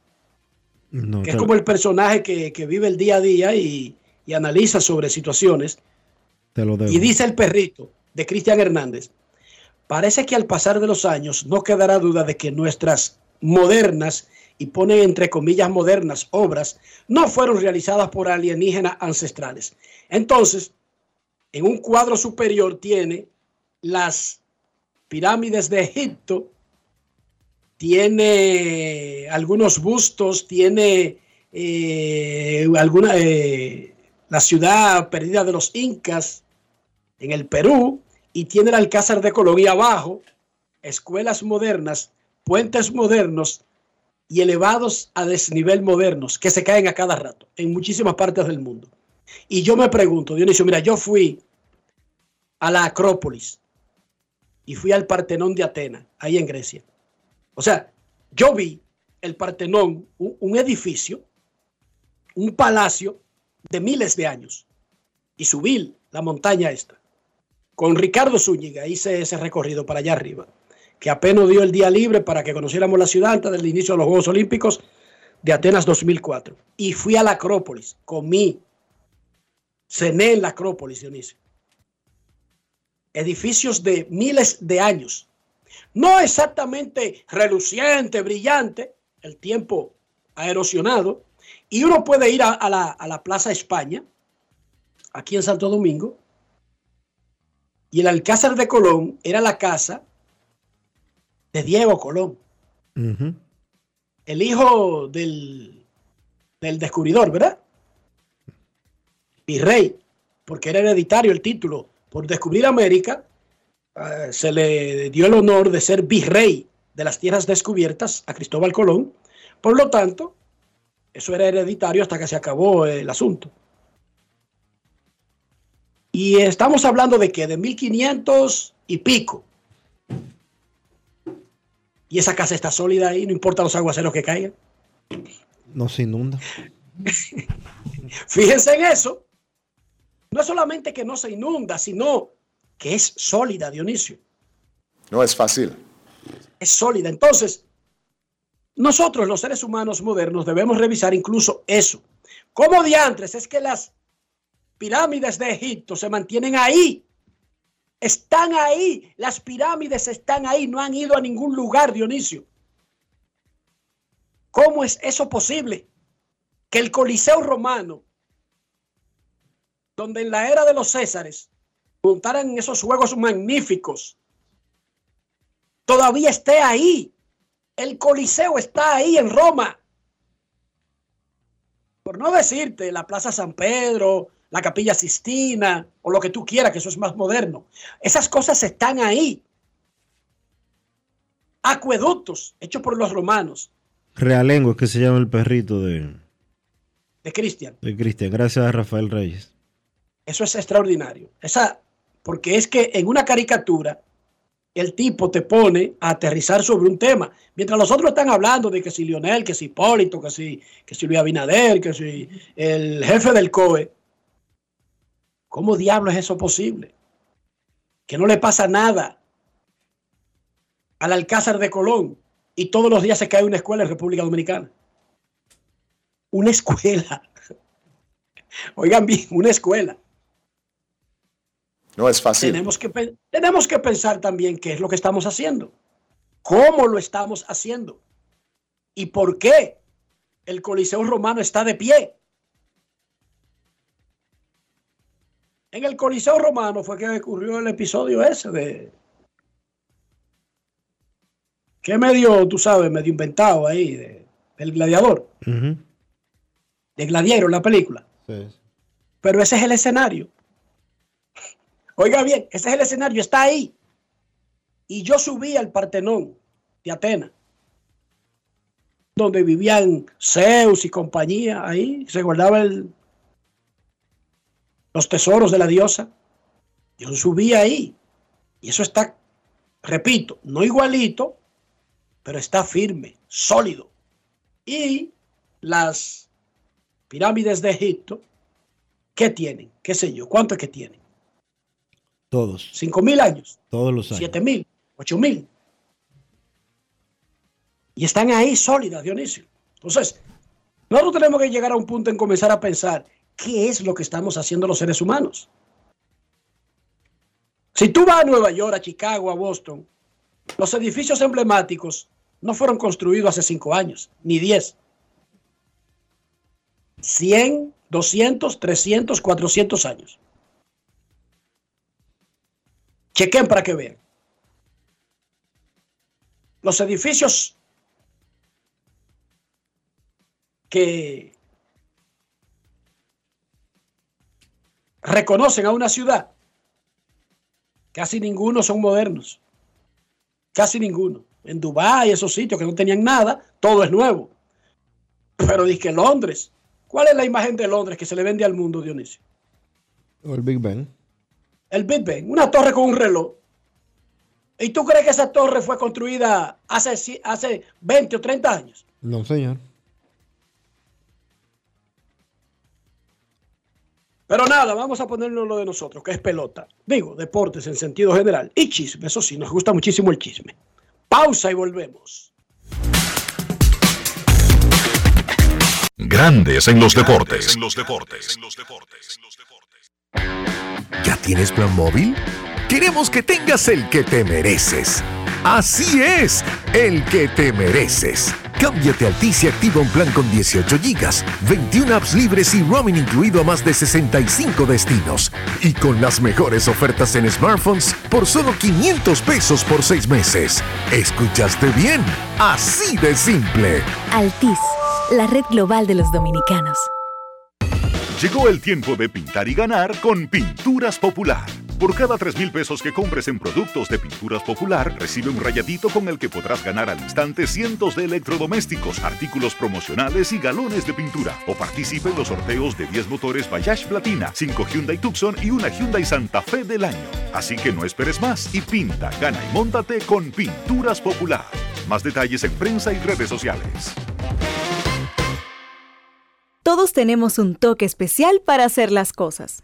que es como el personaje que, vive el día a día y, y analiza sobre situaciones. Te lo y dice el perrito de Cristian Hernández, Parece que al pasar de los años no quedará duda de que nuestras modernas, y pone entre comillas modernas, obras, no fueron realizadas por alienígenas ancestrales. Entonces, en un cuadro superior tiene las pirámides de Egipto, tiene algunos bustos, tiene eh, alguna, eh, la ciudad perdida de los incas en el Perú, y tiene el Alcázar de Colón abajo escuelas modernas, puentes modernos y elevados a desnivel modernos que se caen a cada rato en muchísimas partes del mundo. Y yo me pregunto, Dionisio, mira, yo fui a la Acrópolis y fui al Partenón de Atenas, ahí en Grecia. O sea, yo vi el Partenón, un, un edificio, un palacio de miles de años, y subí la montaña esta con Ricardo Zúñiga hice ese recorrido para allá arriba, que apenas dio el día libre para que conociéramos la ciudad antes del inicio de los Juegos Olímpicos de Atenas 2004. Y fui a la Acrópolis, comí, cené en la Acrópolis, Dionisio. Edificios de miles de años. No exactamente reluciente, brillante, el tiempo ha erosionado. Y uno puede ir a, la, a la Plaza España, aquí en Santo Domingo, y el Alcázar de Colón era la casa de Diego Colón. El hijo del, del descubridor, ¿verdad? Virrey, porque era hereditario el título. Por descubrir América, eh, se le dio el honor de ser virrey de las tierras descubiertas a Cristóbal Colón. Por lo tanto, eso era hereditario hasta que se acabó el asunto. Y estamos hablando de que de 1500 y pico. Y esa casa está sólida ahí, no importa los aguaceros que caigan. No se inunda. Fíjense en eso. No es solamente que no se inunda, sino que es sólida, Dionisio. No es fácil. Es sólida. Entonces, nosotros los seres humanos modernos debemos revisar incluso eso. ¿Cómo diantres es que las pirámides de Egipto se mantienen ahí. Están ahí. Las pirámides están ahí. No han ido a ningún lugar, Dionisio. ¿Cómo es eso posible? Que el Coliseo romano, donde en la era de los Césares montaran esos juegos magníficos, todavía esté ahí, El Coliseo está ahí en Roma. Por no decirte la Plaza San Pedro, la Capilla Sistina o lo que tú quieras, que eso es más moderno. Esas cosas están ahí. Acueductos hechos por los romanos. Realengo es que se llama el perrito de, de Cristian. De Cristian, gracias a Rafael Reyes. Eso es extraordinario. Esa, porque es que en una caricatura el tipo te pone a aterrizar sobre un tema. Mientras los otros están hablando de que si Lionel, que si Hipólito, que si, que si Luis Abinader, que si el jefe del COE. ¿Cómo diablo es eso posible? Que no le pasa nada al Alcázar de Colón y todos los días se cae una escuela en República Dominicana. Una escuela. Oigan bien, una escuela. No es fácil. Tenemos que, tenemos que pensar también qué es lo que estamos haciendo, cómo lo estamos haciendo y por qué el Coliseo Romano está de pie. En el Coliseo Romano fue que ocurrió el episodio ese de... ¿Qué medio, tú sabes, medio inventado ahí, de, del gladiador? De Gladiero, la película. Sí. Pero ese es el escenario. Oiga bien, ese es el escenario, está ahí. Y yo subí al Partenón de Atenas, donde vivían Zeus y compañía, ahí se guardaba los tesoros de la diosa. Yo subí ahí. Y eso está, repito, no igualito, pero está firme, sólido. Y las pirámides de Egipto, ¿qué tienen? ¿Qué sé yo? ¿Cuánto es que tienen? Todos. Cinco mil años. Todos los años. Siete mil, ocho mil. Y están ahí sólidas, Dionisio. Entonces, nosotros tenemos que llegar a un punto en comenzar a pensar qué es lo que estamos haciendo los seres humanos. Si tú vas a Nueva York, a Chicago, a Boston, los edificios emblemáticos no fueron construidos hace cinco años, ni diez. Cien, doscientos, trescientos, cuatrocientos años. Chequen para que vean. Los edificios que reconocen a una ciudad, casi ninguno son modernos. Casi ninguno. En Dubái, esos sitios que no tenían nada, todo es nuevo. Pero dice Londres. ¿Cuál es la imagen de Londres que se le vende al mundo, Dionisio? el Big Ben el Big Ben, una torre con un reloj. ¿Y tú crees que esa torre fue construida hace, hace 20 o 30 años? No, señor. Pero nada, vamos a ponernos lo de nosotros, que es pelota. Digo, deportes en sentido general. Y chisme, eso sí, nos gusta muchísimo el chisme. Pausa y volvemos. Grandes en los deportes. En los deportes. En los deportes. ¿Ya tienes plan móvil? Queremos que tengas el que te mereces. Así es, el que te mereces. Cámbiate a Altis y activa un plan con 18 GB, 21 apps libres y roaming incluido a más de 65 destinos. Y con las mejores ofertas en smartphones por solo 500 pesos por 6 meses. ¿Escuchaste bien? Así de simple. Altis, la red global de los dominicanos. Llegó el tiempo de pintar y ganar con Pinturas Popular. Por cada 3 mil pesos que compres en productos de Pinturas Popular, recibe un rayadito con el que podrás ganar al instante cientos de electrodomésticos, artículos promocionales y galones de pintura. O participe en los sorteos de 10 motores Bayash Platina, 5 Hyundai Tucson y una Hyundai Santa Fe del año. Así que no esperes más y pinta, gana y móntate con Pinturas Popular. Más detalles en prensa y redes sociales. Todos tenemos un toque especial para hacer las cosas.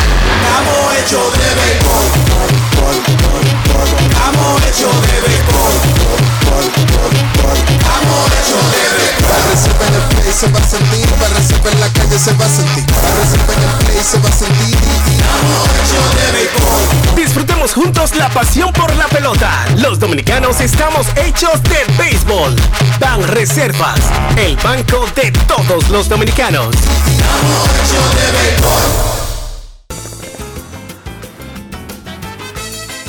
Hecho Amor hecho de béisbol. Amor hecho de béisbol. se va a sentir, para en la calle se va a sentir, para en el play se va a sentir. Disfrutemos juntos la pasión por la pelota. Los dominicanos estamos hechos de béisbol. Ban Reservas, el banco de todos los dominicanos.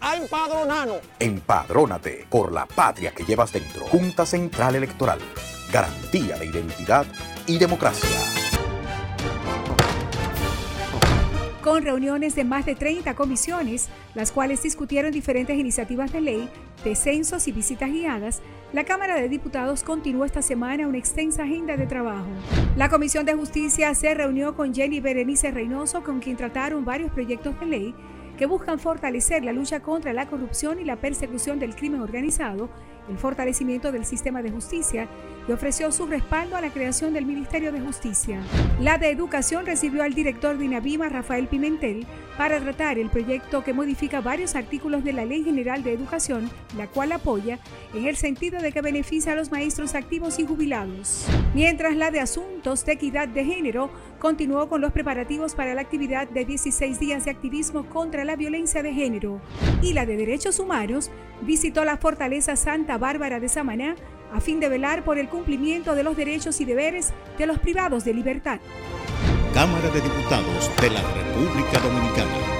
a empadronarnos. Empadrónate por la patria que llevas dentro. Junta Central Electoral. Garantía de identidad y democracia. con reuniones de más de 30 comisiones, las cuales discutieron diferentes iniciativas de ley, descensos y visitas guiadas, la Cámara de Diputados continuó esta semana una extensa agenda de trabajo. La Comisión de Justicia se reunió con Jenny Berenice Reynoso, con quien trataron varios proyectos de ley que buscan fortalecer la lucha contra la corrupción y la persecución del crimen organizado, el fortalecimiento del sistema de justicia y ofreció su respaldo a la creación del Ministerio de Justicia. La de Educación recibió al director de INAVIMA, Rafael Pimentel, para tratar el proyecto que modifica varios artículos de la Ley General de Educación, la cual apoya en el sentido de que beneficia a los maestros activos y jubilados. Mientras la de Asuntos de Equidad de Género continuó con los preparativos para la actividad de 16 días de activismo contra la violencia de género y la de Derechos Humanos visitó la Fortaleza Santa Bárbara de Samaná a fin de velar por el cumplimiento de los derechos y deberes de los privados de libertad. Cámara de Diputados de la República Dominicana.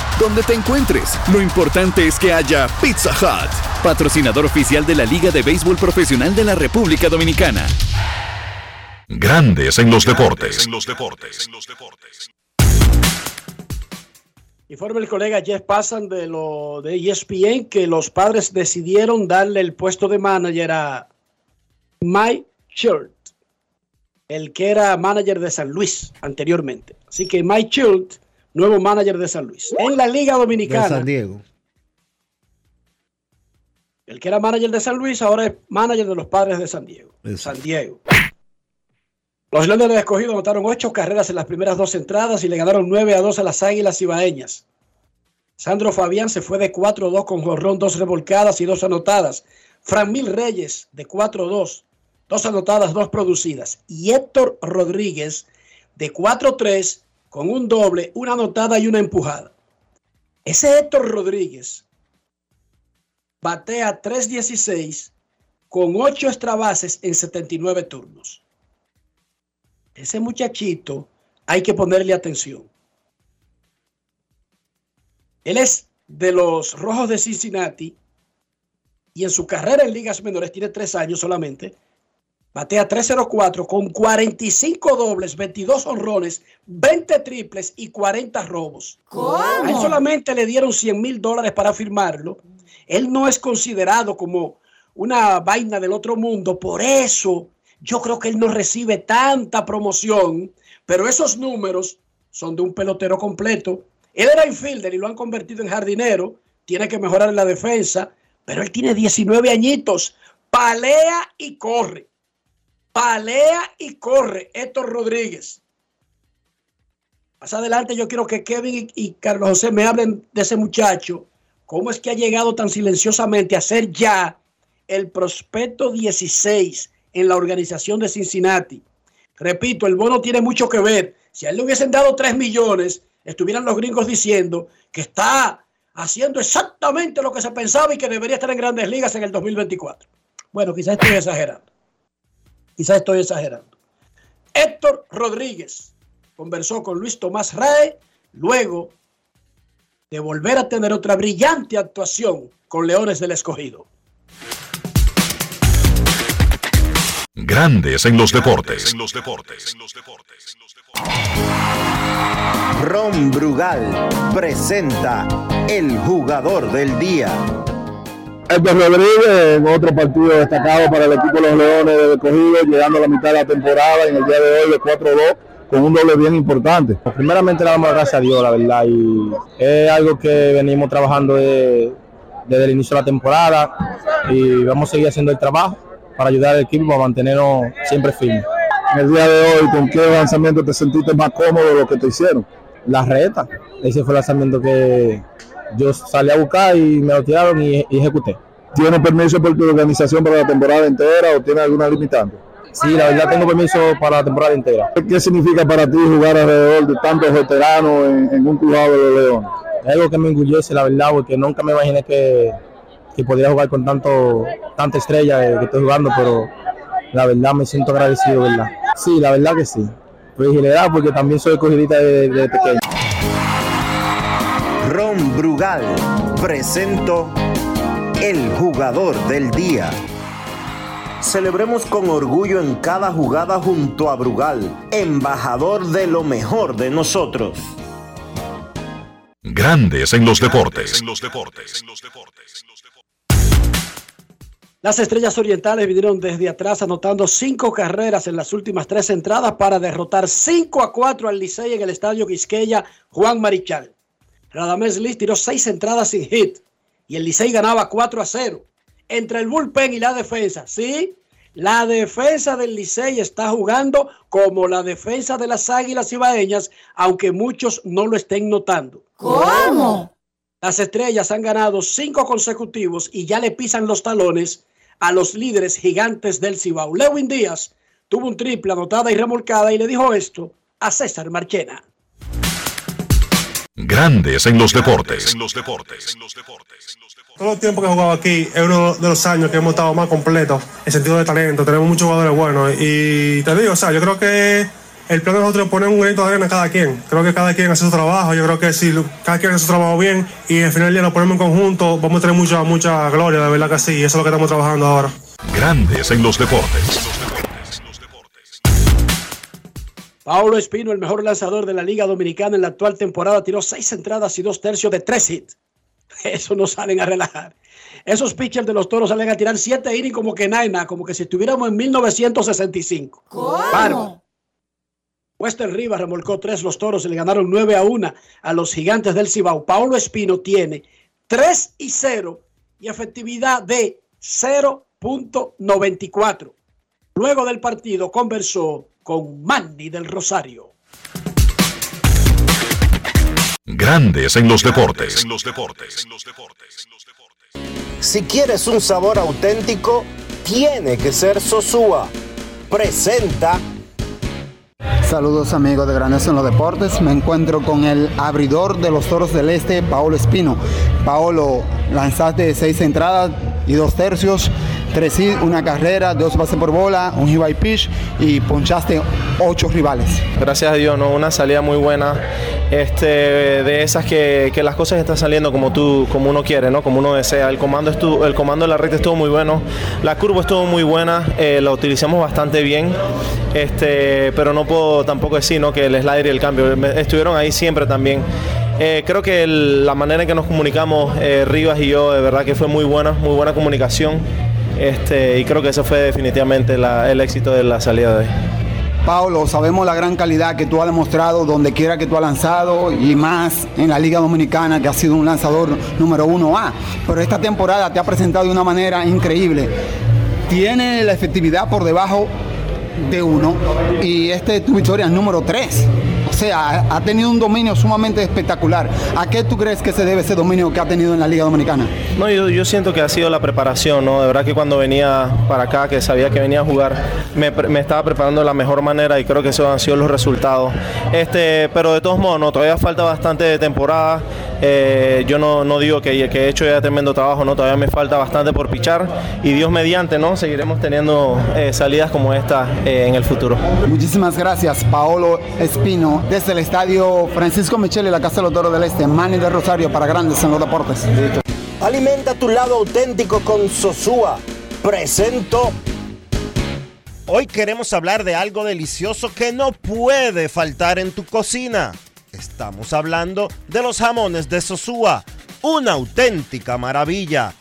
Donde te encuentres, lo importante es que haya Pizza Hut, patrocinador oficial de la Liga de Béisbol Profesional de la República Dominicana. Grandes en los deportes. En los deportes. Informa el colega Jeff Passan de lo de ESPN que los padres decidieron darle el puesto de manager a Mike Shirt, el que era manager de San Luis anteriormente. Así que Mike Shirt, nuevo manager de San Luis. En la Liga Dominicana. De San Diego. El que era manager de San Luis ahora es manager de los padres de San Diego. San Diego. Los Leones del Escogido anotaron ocho carreras en las primeras dos entradas y le ganaron 9 a 2 a las Águilas Ibaeñas. Sandro Fabián se fue de 4-2 con jorrón, dos revolcadas y dos anotadas. Fran Mil Reyes de 4-2, dos anotadas, dos producidas. Y Héctor Rodríguez de 4-3 con un doble, una anotada y una empujada. Ese Héctor Rodríguez batea 3-16 con 8 extra bases en 79 turnos. Ese muchachito hay que ponerle atención. Él es de los Rojos de Cincinnati y en su carrera en ligas menores tiene tres años solamente. Batea 304 con 45 dobles, 22 honrones, 20 triples y 40 robos. A él solamente le dieron 100 mil dólares para firmarlo. Él no es considerado como una vaina del otro mundo. Por eso yo creo que él no recibe tanta promoción. Pero esos números son de un pelotero completo. Él era infielder y lo han convertido en jardinero. Tiene que mejorar en la defensa. Pero él tiene 19 añitos. Palea y corre. Palea y corre. Héctor Rodríguez. Más adelante yo quiero que Kevin y, Carlos José me hablen de ese muchacho. ¿Cómo es que ha llegado tan silenciosamente a ser ya el prospecto 16 en la organización de Cincinnati? Repito, el bono tiene mucho que ver. Si a él le hubiesen dado 3 millones, estuvieran los gringos diciendo que está haciendo exactamente lo que se pensaba y que debería estar en grandes ligas en el 2024. Bueno, quizás estoy exagerando. Quizás estoy exagerando. Héctor Rodríguez, conversó con Luis Tomás Rae luego de volver a tener otra brillante actuación con Leones del Escogido. Grandes en los deportes. Ron Brugal presenta el jugador del día. Héctor Rodríguez en otro partido destacado para el equipo de los Leones de Escogido, llegando a la mitad de la temporada en el día de hoy de 4-2 con un doble bien importante. Primeramente le damos gracias a Dios, la verdad, y es algo que venimos trabajando de- desde el inicio de la temporada y vamos a seguir haciendo el trabajo para ayudar al equipo a mantenernos siempre firmes. En el día de hoy, ¿con qué lanzamiento te sentiste más cómodo de lo que te hicieron? La reta, ese fue el lanzamiento que yo salí a buscar y me lo tiraron y, y ejecuté. ¿Tienes permiso por tu organización para la temporada entera o tienes alguna limitante? Sí, la verdad tengo permiso para la temporada entera. ¿Qué significa para ti jugar alrededor de tantos veteranos en, en un club de Leones? Es algo que me enorgullece, la verdad, porque nunca me imaginé que, que podría jugar con tanto tanta estrella eh, que estoy jugando, pero la verdad me siento agradecido, ¿verdad? Sí, la verdad que sí. Fragilidad porque también soy cogidita de, de pequeño. Brugal presento el jugador del día. Celebremos con orgullo en cada jugada junto a Brugal, embajador de lo mejor de nosotros. Grandes en los deportes. Las estrellas orientales vinieron desde atrás anotando cinco carreras en las últimas tres entradas para derrotar 5 a 4 al Licey en el estadio Quisqueya Juan Marichal. Radamés Liz tiró seis entradas sin hit y el Licey ganaba 4 a 0. Entre el bullpen y la defensa, sí, la defensa del Licey está jugando como la defensa de las Águilas Ibaeñas, aunque muchos no lo estén notando. ¿Cómo? Las estrellas han ganado cinco consecutivos y ya le pisan los talones a los líderes gigantes del Cibao. Lewin Díaz tuvo un triple anotada y remolcada y le dijo esto a César Marchena. Grandes en los deportes. Todo el tiempo que he jugado aquí es uno de los años que hemos estado más completos en sentido de talento. Tenemos muchos jugadores buenos. Y te digo, o sea, yo creo que el plan de nosotros es poner un granito de arena a cada quien. Creo que cada quien hace su trabajo. Yo creo que si cada quien hace su trabajo bien y al final del día lo ponemos en conjunto, vamos a tener mucha, mucha gloria, de verdad que sí. Y eso es lo que estamos trabajando ahora. Grandes en los deportes. Paulo Espino, el mejor lanzador de la Liga Dominicana en la actual temporada, tiró seis entradas y dos tercios de tres hits. Eso no salen a relajar. Esos pitchers de los toros salen a tirar siete innings como que nada, como que si estuviéramos en 1965. ¿Cómo? Wester Rivas remolcó tres los toros y le ganaron 9 a 1 a los gigantes del Cibao. Paulo Espino tiene 3 y 0 y efectividad de 0.94. Luego del partido conversó con Mandy del Rosario. Grandes en los deportes. Si quieres un sabor auténtico, tiene que ser Sosúa. Presenta Saludos amigos de Grandes en los Deportes. Me encuentro con el abridor de los Toros del Este, Paolo Espino. Paolo, lanzaste seis entradas y dos tercios, tres una carrera, dos bases por bola, un by pitch y ponchaste ocho rivales. Gracias a Dios, ¿no? una salida muy buena. Este, de esas que, que las cosas están saliendo como tú, como uno quiere, ¿no? Como uno desea. El comando estuvo, el comando de la recta estuvo muy bueno, la curva estuvo muy buena, eh, la utilizamos bastante bien. Este, pero no puedo tampoco decir ¿no? que el slider y el cambio estuvieron ahí siempre también. Eh, creo que la manera en que nos comunicamos eh, Rivas y yo, de verdad que fue muy buena, muy buena comunicación. Este, y creo que ese fue definitivamente el éxito de la salida de hoy. Paulo, sabemos la gran calidad que tú has demostrado donde quiera que tú has lanzado y más en la Liga Dominicana, que ha sido un lanzador número uno A. Pero esta temporada te ha presentado de una manera increíble. Tiene la efectividad por debajo de uno y esta es tu victoria número tres. O sea, ha- tenido un dominio sumamente espectacular. ¿A qué tú crees que se debe ese dominio que ha tenido en la Liga Dominicana? No, yo, yo siento que ha sido la preparación, ¿no? De verdad que cuando venía para acá, que sabía que venía a jugar, me, me estaba preparando de la mejor manera y creo que esos han sido los resultados. Este, pero de todos modos, no, todavía falta bastante de temporada. Eh, yo no, no digo que, que he hecho ya tremendo trabajo, no, todavía me falta bastante por pichar y Dios mediante, ¿no? Seguiremos teniendo eh, salidas como esta eh, en el futuro. Muchísimas gracias, Paolo Espino, desde el estadio Francisco Michele y la Casa de los Toros del Este, Manny de Rosario para Grandes en los Deportes. Alimenta tu lado auténtico con Sosúa. Presento. Hoy queremos hablar de algo delicioso que no puede faltar en tu cocina. Estamos hablando de los jamones de Sosúa, una auténtica maravilla.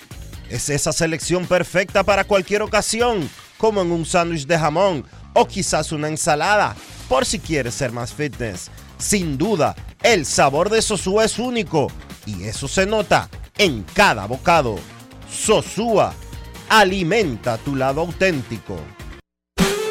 Es esa selección perfecta para cualquier ocasión, como en un sándwich de jamón o quizás una ensalada, por si quieres ser más fitness. Sin duda, el sabor de Sosúa es único y eso se nota en cada bocado. Sosúa, alimenta tu lado auténtico.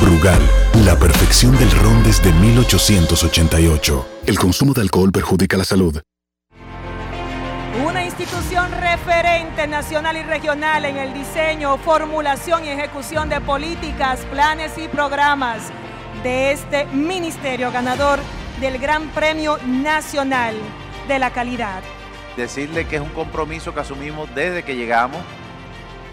Brugal, la perfección del ron desde 1888. El consumo de alcohol perjudica la salud. Una institución referente nacional y regional en el diseño, formulación y ejecución de políticas, planes y programas de este ministerio ganador del Gran Premio Nacional de la Calidad. Decirle que es un compromiso que asumimos desde que llegamos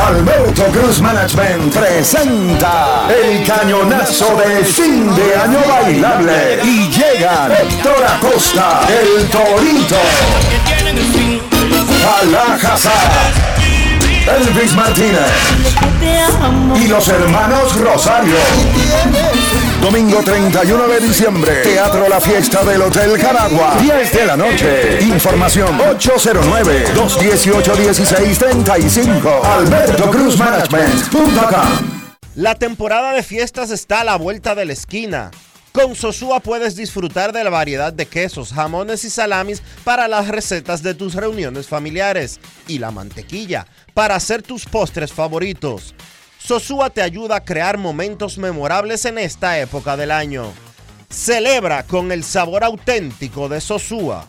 Alberto Cruz Management presenta el cañonazo de fin de año bailable. Y llegan Héctor Acosta, el Torito, Alajazar, Elvis Martínez y los hermanos Rosario. Domingo 31 de diciembre, Teatro La Fiesta del Hotel Caragua, 10 de la noche. Información 809-218-1635. Alberto Cruz Management.com. La temporada de fiestas está a la vuelta de la esquina. Con Sosúa puedes disfrutar de la variedad de quesos, jamones y salamis para las recetas de tus reuniones familiares y la mantequilla para hacer tus postres favoritos. Sosúa te ayuda a crear momentos memorables en esta época del año. Celebra con el sabor auténtico de Sosúa.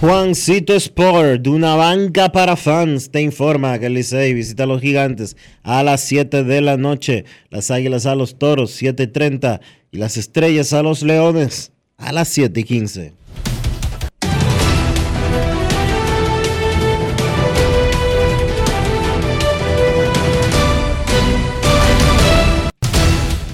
Juancito Sport, de una banca para fans, te informa que el Licey visita a los gigantes a las 7 de la noche, las águilas a los toros 7.30 y las estrellas a los leones a las 7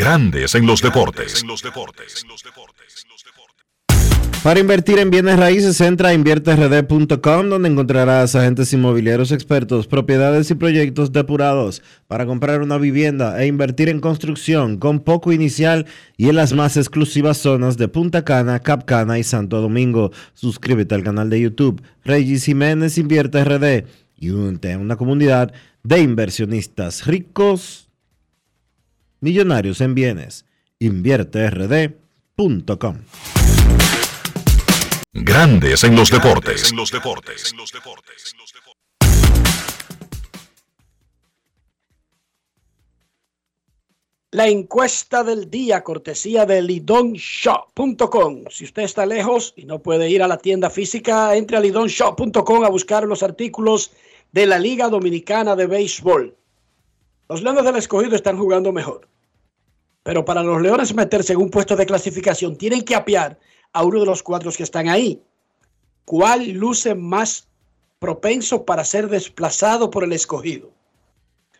Grandes en los deportes. Para invertir en bienes raíces, entra a invierterd.com donde encontrarás agentes inmobiliarios expertos, propiedades y proyectos depurados para comprar una vivienda e invertir en construcción con poco inicial y en las más exclusivas zonas de Punta Cana, Capcana y Santo Domingo. Suscríbete al canal de YouTube Regis Jiménez Invierte RD y únete a una comunidad de inversionistas ricos Millonarios en Bienes. InvierteRD.com. Grandes en los deportes. La encuesta del día, cortesía de lidonshop.com. Si usted está lejos y no puede ir a la tienda física, entre a lidonshop.com a buscar los artículos de la Liga Dominicana de Béisbol. Los Leones del Escogido están jugando mejor. Pero para los Leones meterse en un puesto de clasificación, tienen que apiar a uno de los cuatro que están ahí. ¿Cuál luce más propenso para ser desplazado por el escogido?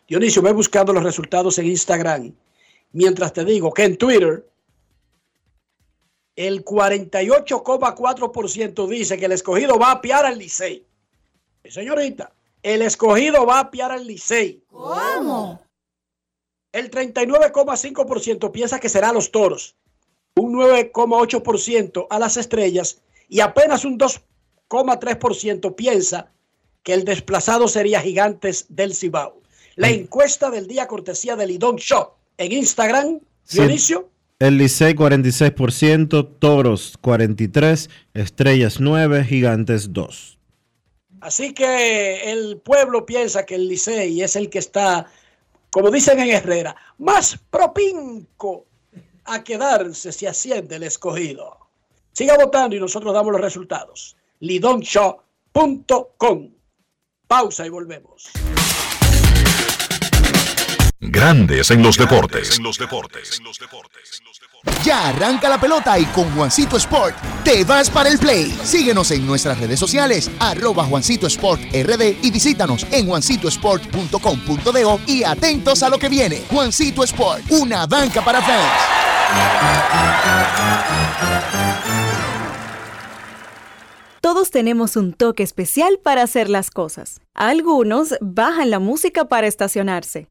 Dionisio, ve buscando los resultados en Instagram. Mientras te digo que en Twitter, el 48,4% dice que el escogido va a apiar al Licey. Señorita, el escogido va a apiar al Licey. ¿Cómo? El 39,5% piensa que será a los toros, un 9,8% a las estrellas y apenas un 2,3% piensa que el desplazado sería Gigantes del Cibao. La encuesta del día cortesía del Lidón Show en Instagram, Dionisio. El Licey 46%, Toros 43%, Estrellas 9%, Gigantes 2%. Así que el pueblo piensa que el Licey es el que está como dicen en Herrera, más propinco a quedarse si asciende el escogido. Siga votando y nosotros damos los resultados. lidonshow.com. Pausa y volvemos. Grandes en los deportes. Ya arranca la pelota y con Juancito Sport te vas para el play. Síguenos en nuestras redes sociales, arroba Juancito Sport RD y visítanos en juancitosport.com.de y atentos a lo que viene. Juancito Sport, una banca para fans. Todos tenemos un toque especial para hacer las cosas. Algunos bajan la música para estacionarse.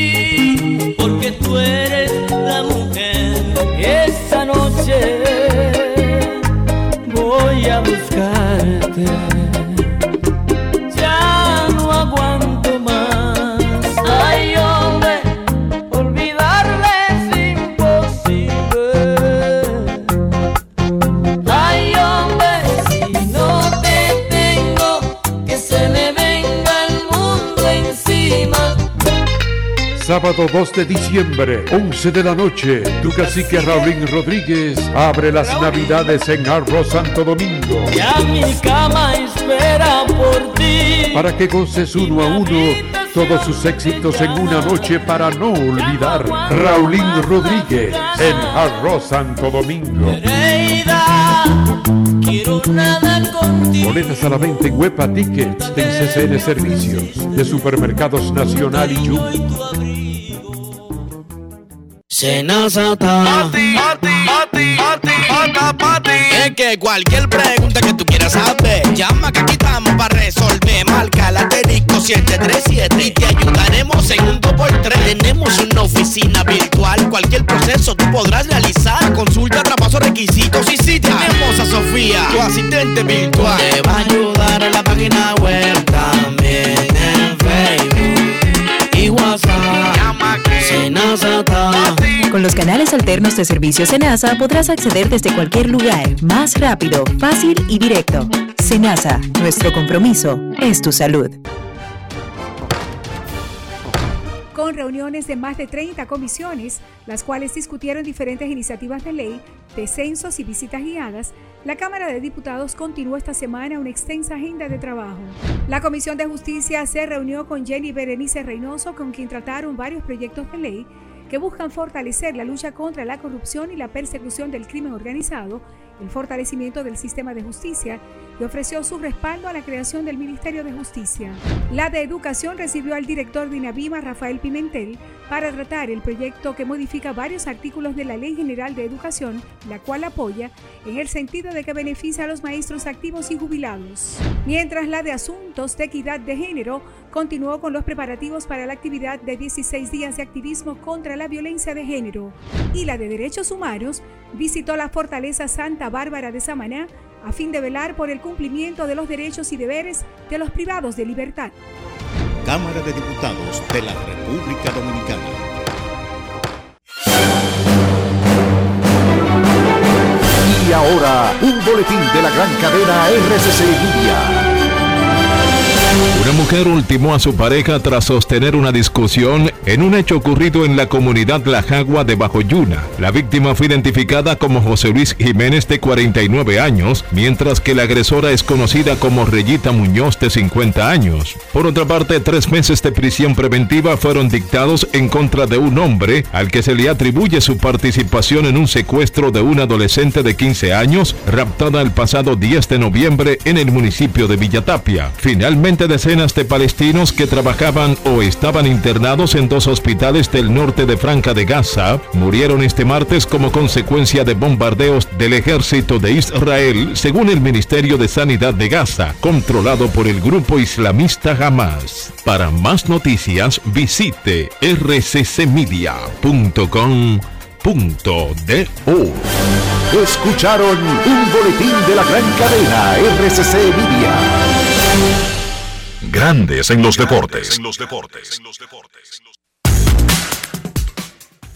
eres la mujer. Esta noche voy a buscarte. Sábado 2 de diciembre, 11 de la noche, tu cacique Raulín Rodríguez abre las navidades en Arroz Santo Domingo. Ya mi cama espera por ti. Para que goces uno a uno todos sus éxitos en una noche para no olvidar. Raulín Rodríguez en Arroz Santo Domingo. Quiero nada. Boletas a la venta en Huepa Tickets de CCN Servicios de Supermercados Nacional y Jumbo. Senazata. Es que cualquier pregunta que tú quieras saber, llama que aquí estamos para resolver. Marca la asterisco 737 y te ayudaremos en un 2x3. Tenemos una oficina virtual, cualquier proceso tú podrás realizar. Consulta, traspaso, requisitos y si tenemos a Sofía, tu asistente virtual. Te va a ayudar en la página web también en Facebook y. Con los canales alternos de servicio Senasa podrás acceder desde cualquier lugar, más rápido, fácil y directo. Senasa, nuestro compromiso es tu salud. Con reuniones de más de 30 comisiones, las cuales discutieron diferentes iniciativas de ley, descensos y visitas guiadas, la Cámara de Diputados continuó esta semana una extensa agenda de trabajo. La Comisión de Justicia se reunió con Jenny Berenice Reynoso, con quien trataron varios proyectos de ley que buscan fortalecer la lucha contra la corrupción y la persecución del crimen organizado, el fortalecimiento del sistema de justicia y ofreció su respaldo a la creación del Ministerio de Justicia. La de Educación recibió al director de INAVIMA, Rafael Pimentel, para tratar el proyecto que modifica varios artículos de la Ley General de Educación, la cual apoya en el sentido de que beneficia a los maestros activos y jubilados. Mientras la de Asuntos de Equidad de Género continuó con los preparativos para la actividad de 16 días de activismo contra la violencia de género. Y la de Derechos Humanos visitó la Fortaleza Santa Bárbara de Samaná a fin de velar por el cumplimiento de los derechos y deberes de los privados de libertad. Cámara de Diputados de la República Dominicana. Y ahora, un boletín de la gran cadena RCC Media. Una mujer ultimó a su pareja tras sostener una discusión en un hecho ocurrido en la comunidad La Jagua de Bajoyuna. La víctima fue identificada como José Luis Jiménez de 49 años, mientras que la agresora es conocida como Reyita Muñoz de 50 años. Por otra parte, tres meses de prisión preventiva fueron dictados en contra de un hombre al que se le atribuye su participación en un secuestro de una adolescente de 15 años raptada el pasado 10 de noviembre en el municipio de Villatapia. Finalmente, decenas de palestinos que trabajaban o estaban internados en dos hospitales del norte de Franca de Gaza murieron este martes como consecuencia de bombardeos del ejército de Israel, según el Ministerio de Sanidad de Gaza, controlado por el grupo islamista Hamas. Para más noticias, visite rccmedia.com.do. Escucharon un boletín de la gran cadena RCC Media. Grandes en los deportes.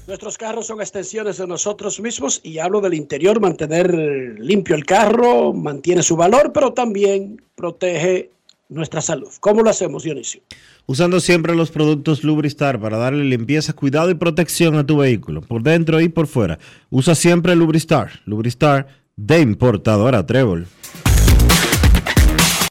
Nuestros carros son extensiones de nosotros mismos y hablo del interior, mantener limpio el carro, mantiene su valor, pero también protege nuestra salud. ¿Cómo lo hacemos, Dionisio? Usando siempre los productos Lubristar para darle limpieza, cuidado y protección a tu vehículo, por dentro y por fuera. Usa siempre Lubristar. Lubristar de importadora Trébol.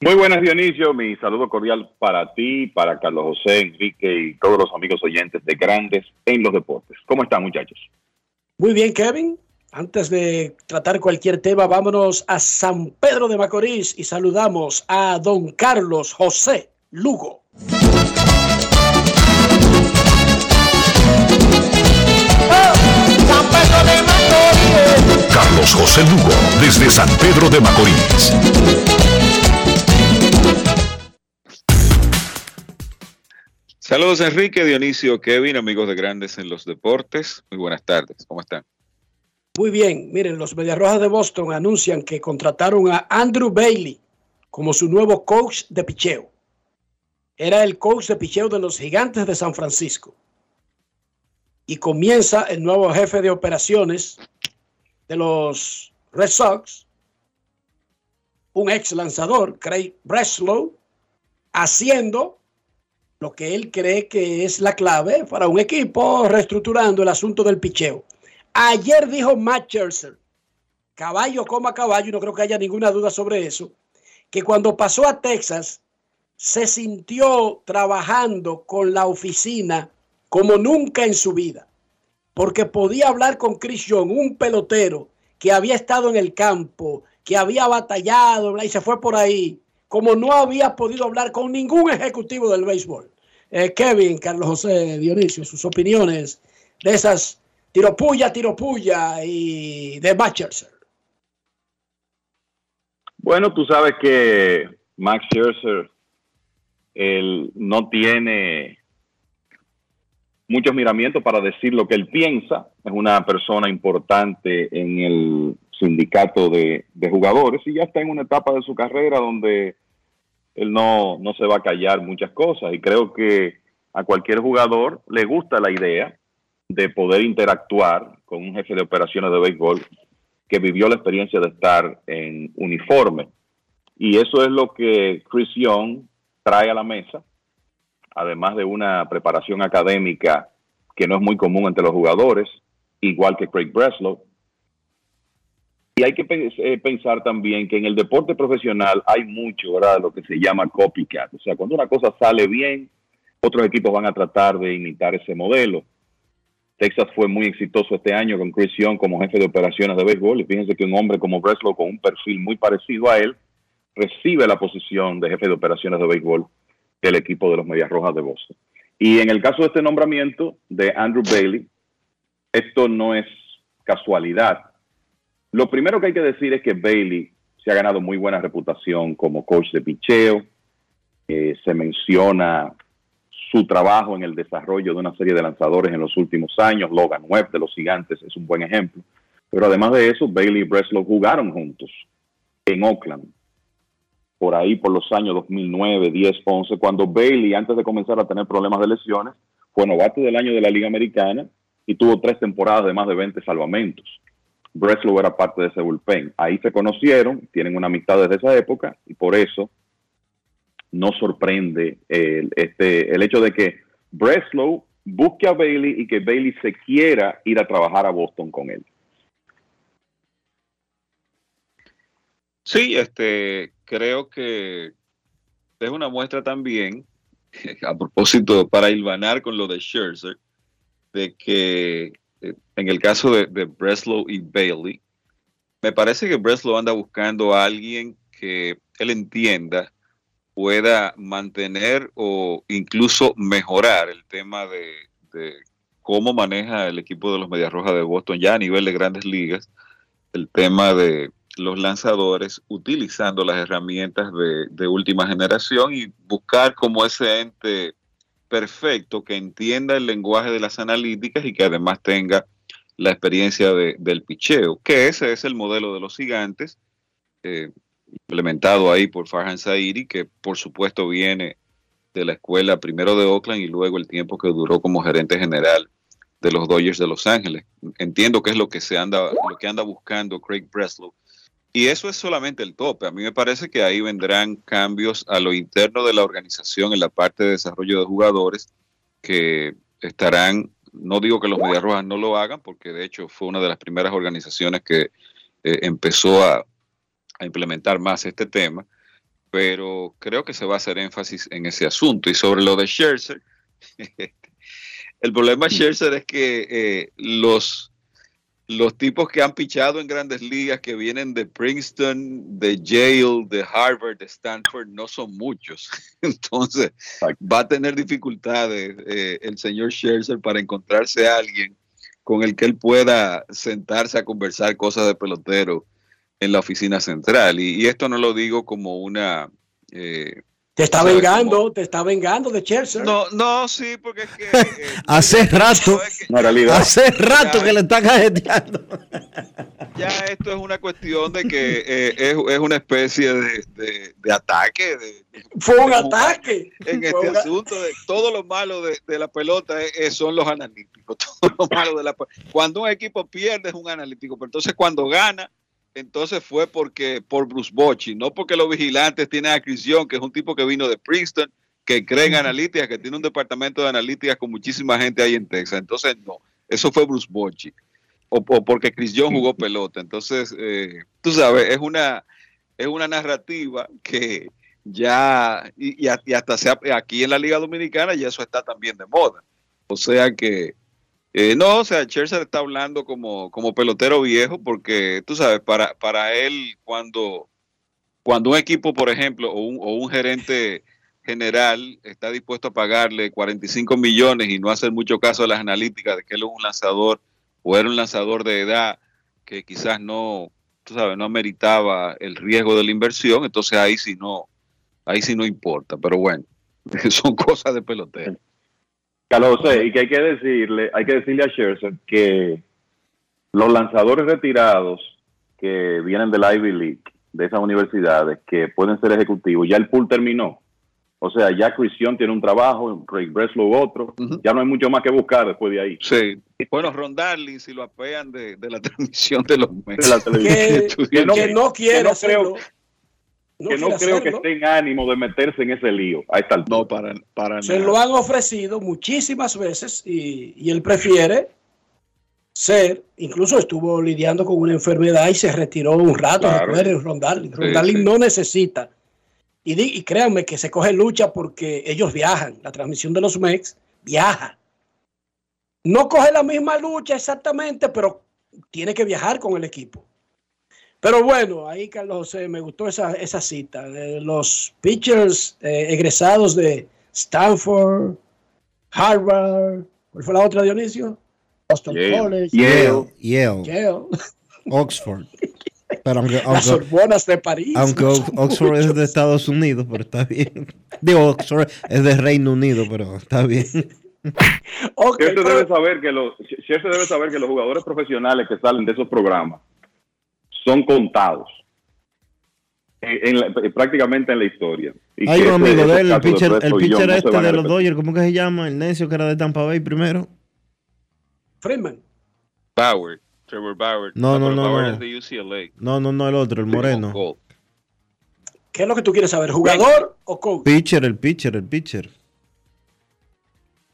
Muy buenas, Dionisio. Mi saludo cordial para ti, para Carlos José, Enrique y todos los amigos oyentes de Grandes en los Deportes. ¿Cómo están, muchachos? Muy bien, Kevin. Antes de tratar cualquier tema, vámonos a San Pedro de Macorís y saludamos a don Carlos José Lugo. Carlos José Lugo, desde San Pedro de Macorís. Saludos Enrique, Dionisio, Kevin, amigos de Grandes en los Deportes. Muy buenas tardes, ¿cómo están? Muy bien, miren, los Mediarrojas de Boston anuncian que contrataron a Andrew Bailey como su nuevo coach de picheo. Era el coach de picheo de los Gigantes de San Francisco. Y comienza el nuevo jefe de operaciones de los Red Sox, un ex lanzador, Craig Breslow, haciendo lo que él cree que es la clave para un equipo, reestructurando el asunto del picheo. Ayer dijo Matt Scherzer, caballo coma caballo, no creo que haya ninguna duda sobre eso, que cuando pasó a Texas se sintió trabajando con la oficina como nunca en su vida, porque podía hablar con Chris Young, un pelotero que había estado en el campo, que había batallado y se fue por ahí, como no había podido hablar con ningún ejecutivo del béisbol. Eh, Kevin, Carlos José, Dionisio, sus opiniones de esas tiropuya, tiropuya y de Macherser. Bueno, tú sabes que Max Scherzer él no tiene muchos miramientos para decir lo que él piensa. Es una persona importante en el sindicato de, jugadores y ya está en una etapa de su carrera donde él no, no se va a callar muchas cosas y creo que a cualquier jugador le gusta la idea de poder interactuar con un jefe de operaciones de béisbol que vivió la experiencia de estar en uniforme. Y eso es lo que Chris Young trae a la mesa, además de una preparación académica que no es muy común entre los jugadores, igual que Craig Breslow. Y hay que eh, pensar también que en el deporte profesional hay mucho, ¿verdad? Lo que se llama copycat. O sea, cuando una cosa sale bien, otros equipos van a tratar de imitar ese modelo. Texas fue muy exitoso este año con Chris Young como jefe de operaciones de béisbol. Y fíjense que un hombre como Breslow con un perfil muy parecido a él recibe la posición de jefe de operaciones de béisbol del equipo de los Medias Rojas de Boston. Y en el caso de este nombramiento de Andrew Bailey, esto no es casualidad. Lo primero que hay que decir es que Bailey se ha ganado muy buena reputación como coach de picheo. Eh, se menciona su trabajo en el desarrollo de una serie de lanzadores en los últimos años. Logan Webb de los Gigantes es un buen ejemplo. Pero además de eso, Bailey y Breslow jugaron juntos en Oakland por ahí por los años 2009, 10, 11, cuando Bailey, antes de comenzar a tener problemas de lesiones, fue novato del año de la Liga Americana y tuvo tres temporadas de más de 20 salvamentos. Breslow era parte de ese bullpen. Ahí se conocieron, tienen una amistad desde esa época y por eso no sorprende el, este, el hecho de que Breslow busque a Bailey y que Bailey se quiera ir a trabajar a Boston con él. Sí, este, creo que es una muestra también, a propósito, para hilvanar con lo de Scherzer, de que en el caso de, de, Breslow y Bailey, me parece que Breslow anda buscando a alguien que él entienda pueda mantener o incluso mejorar el tema de, de cómo maneja el equipo de los Medias Rojas de Boston ya a nivel de grandes ligas, el tema de los lanzadores utilizando las herramientas de, última generación y buscar como ese ente perfecto que entienda el lenguaje de las analíticas y que además tenga la experiencia del picheo, que ese es el modelo de los gigantes, eh, implementado ahí por Farhan Zairi, que por supuesto viene de la escuela primero de Oakland y luego el tiempo que duró como gerente general de los Dodgers de Los Ángeles. Entiendo que es lo que se anda, lo que anda buscando Craig Breslow y eso es solamente el tope. A mí me parece que ahí vendrán cambios a lo interno de la organización en la parte de desarrollo de jugadores que estarán, no digo que los Medias Rojas no lo hagan, porque de hecho fue una de las primeras organizaciones que eh, empezó a, implementar más este tema, pero creo que se va a hacer énfasis en ese asunto. Y sobre lo de Scherzer, el problema de Scherzer es que eh, los los tipos que han pichado en grandes ligas, que vienen de Princeton, de Yale, de Harvard, de Stanford, no son muchos. Entonces, va a tener dificultades eh, el señor Scherzer para encontrarse a alguien con el que él pueda sentarse a conversar cosas de pelotero en la oficina central. Y, esto no lo digo como una... Eh, te está vengando, te está vengando de Chelsea. No, no, sí, porque es que. Eh, hace rato. hace rato que le está cajeteando. Ya esto es una cuestión de que eh, es, es, una especie de, de, ataque. De, Fue un ataque. En este asunto, de todo lo malo de, la pelota son los analíticos. Todo lo malo de la Cuando un equipo pierde es un analítico, pero entonces cuando gana entonces fue porque por Bruce Bochy, no porque los vigilantes tienen a Chris Young, que es un tipo que vino de Princeton, que cree en analítica, que tiene un departamento de analítica con muchísima gente ahí en Texas. Entonces, no, eso fue Bruce Bochy. O, o porque Chris Young jugó pelota. Entonces, eh, tú sabes, es una, es una narrativa que ya, y, y hasta sea, aquí en la Liga Dominicana ya eso está también de moda. O sea que, eh, no, o sea, Scherzer está hablando como, como pelotero viejo porque, tú sabes, para, para él cuando, cuando un equipo, por ejemplo, o un, o un gerente general está dispuesto a pagarle 45 millones y no hacer mucho caso a las analíticas de que él es un lanzador o era un lanzador de edad que quizás no, tú sabes, no ameritaba el riesgo de la inversión, entonces ahí sí no, ahí sí no importa, pero bueno, son cosas de pelotero. Carlos José, y que hay que decirle, hay que decirle a Scherzer que los lanzadores retirados que vienen de la Ivy League, de esas universidades, que pueden ser ejecutivos, ya el pool terminó. O sea, ya Christian tiene un trabajo, Craig Breslow otro, ya no hay mucho más que buscar después de ahí. Sí. Bueno, Ron Darling, si lo apean de, de la transmisión de los medios. De la televisión. Que, que no quiere que no hacerlo. creo- No que no creo que hacerlo. esté en ánimo de meterse en ese lío a esta altura. No, para, para Se lo han ofrecido muchísimas veces y, y él prefiere ser, incluso estuvo lidiando con una enfermedad y se retiró un rato, Claro. recuerden, Ron Darling. Ron Sí, no necesita. Y, di- y créanme que se coge lucha porque ellos viajan. La transmisión de los MEX viaja. No coge la misma lucha exactamente, pero tiene que viajar con el equipo. Pero bueno, ahí Carlos José, me gustó esa, esa cita. de los pitchers eh, egresados de Stanford, Harvard, ¿cuál fue la otra, Dionisio? Boston Yale. College, Yale. Yale. Yale. Oxford. Pero aunque, las aunque, Sorbonas de París. aunque Ox- Oxford es de Estados Unidos, pero está bien. Digo, Oxford es de Reino Unido, pero está bien. Scherzer debe saber que los debe saber que los jugadores profesionales que salen de esos programas son contados en- la- prácticamente en la historia. Y Hay un amigo de él, el pitcher, el no este de los. Dodgers, ¿cómo que se llama? El necio que era de Tampa Bay primero. Freeman. Bauer, Trevor Bauer. No, no, no, Bauer no. es de UCLA. No, no, no, el otro, el moreno. ¿Qué es lo que tú quieres saber? ¿Jugador o coach? Pitcher, el pitcher, el pitcher.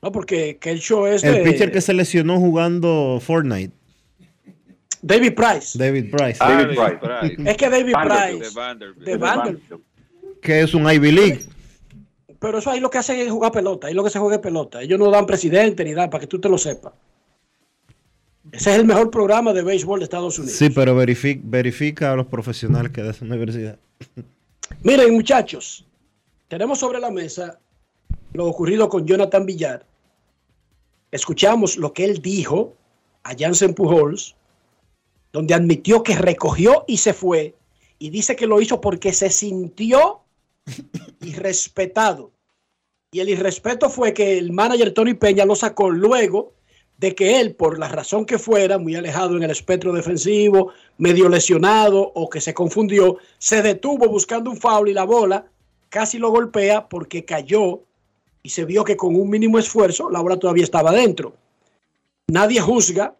No, porque que el show es El de pitcher que se lesionó jugando Fortnite. David Price. David Price. Ah, David Price. Es que David Vanderbilt. Price. De Vanderbilt. De Vanderbilt. Que es un Ivy League. Pero eso ahí lo que hacen es jugar pelota. Ahí lo que se juega es pelota. Ellos no dan presidente ni dan para que tú te lo sepas. Ese es el mejor programa de béisbol de Estados Unidos. Sí, pero verifica, verifica a los profesionales que de esa universidad. Miren, muchachos, tenemos sobre la mesa lo ocurrido con Jonathan Villar. Escuchamos lo que él dijo a Jansen Pujols, donde admitió que recogió y se fue, y dice que lo hizo porque se sintió irrespetado. Y el irrespeto fue que el manager Tony Peña lo sacó luego de que él, por la razón que fuera, muy alejado en el espectro defensivo, medio lesionado o que se confundió, se detuvo buscando un foul y la bola casi lo golpea porque cayó y se vio que con un mínimo esfuerzo la bola todavía estaba dentro. Nadie juzga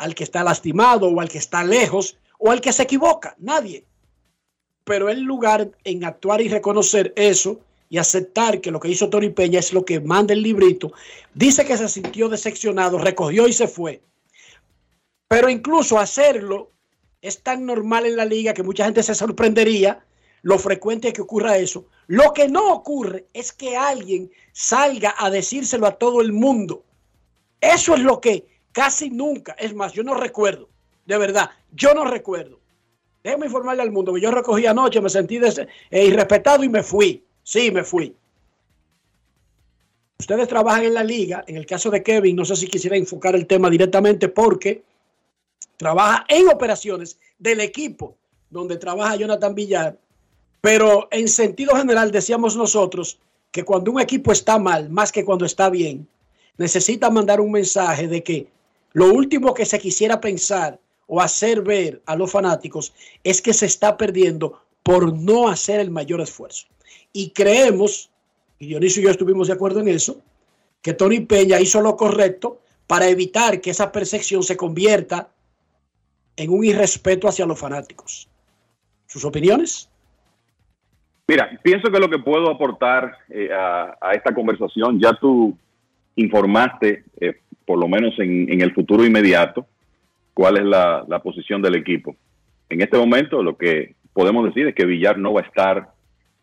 al que está lastimado o al que está lejos o al que se equivoca, nadie. Pero el lugar en actuar y reconocer eso y aceptar que lo que hizo Tony Peña es lo que manda el librito, dice que se sintió decepcionado, recogió y se fue. Pero incluso hacerlo es tan normal en la liga que mucha gente se sorprendería lo frecuente que ocurra eso. Lo que no ocurre es que alguien salga a decírselo a todo el mundo. Eso es lo que casi nunca, es más, yo no recuerdo, de verdad, yo no recuerdo. Déjame informarle al mundo que yo recogí anoche, me sentí eh, irrespetado y me fui. Sí, me fui. Ustedes trabajan en la liga, en el caso de Kevin, no sé si quisiera enfocar el tema directamente porque trabaja en operaciones del equipo donde trabaja Jonathan Villar, pero en sentido general decíamos nosotros que cuando un equipo está mal, más que cuando está bien, necesita mandar un mensaje de que lo último que se quisiera pensar o hacer ver a los fanáticos es que se está perdiendo por no hacer el mayor esfuerzo. Y creemos, y Dionisio y yo estuvimos de acuerdo en eso, que Tony Peña hizo lo correcto para evitar que esa percepción se convierta en un irrespeto hacia los fanáticos. ¿Sus opiniones? Mira, pienso que lo que puedo aportar eh, a, esta conversación, ya tú informaste, eh, por lo menos en, el futuro inmediato, cuál es la, posición del equipo. En este momento lo que podemos decir es que Villar no va a estar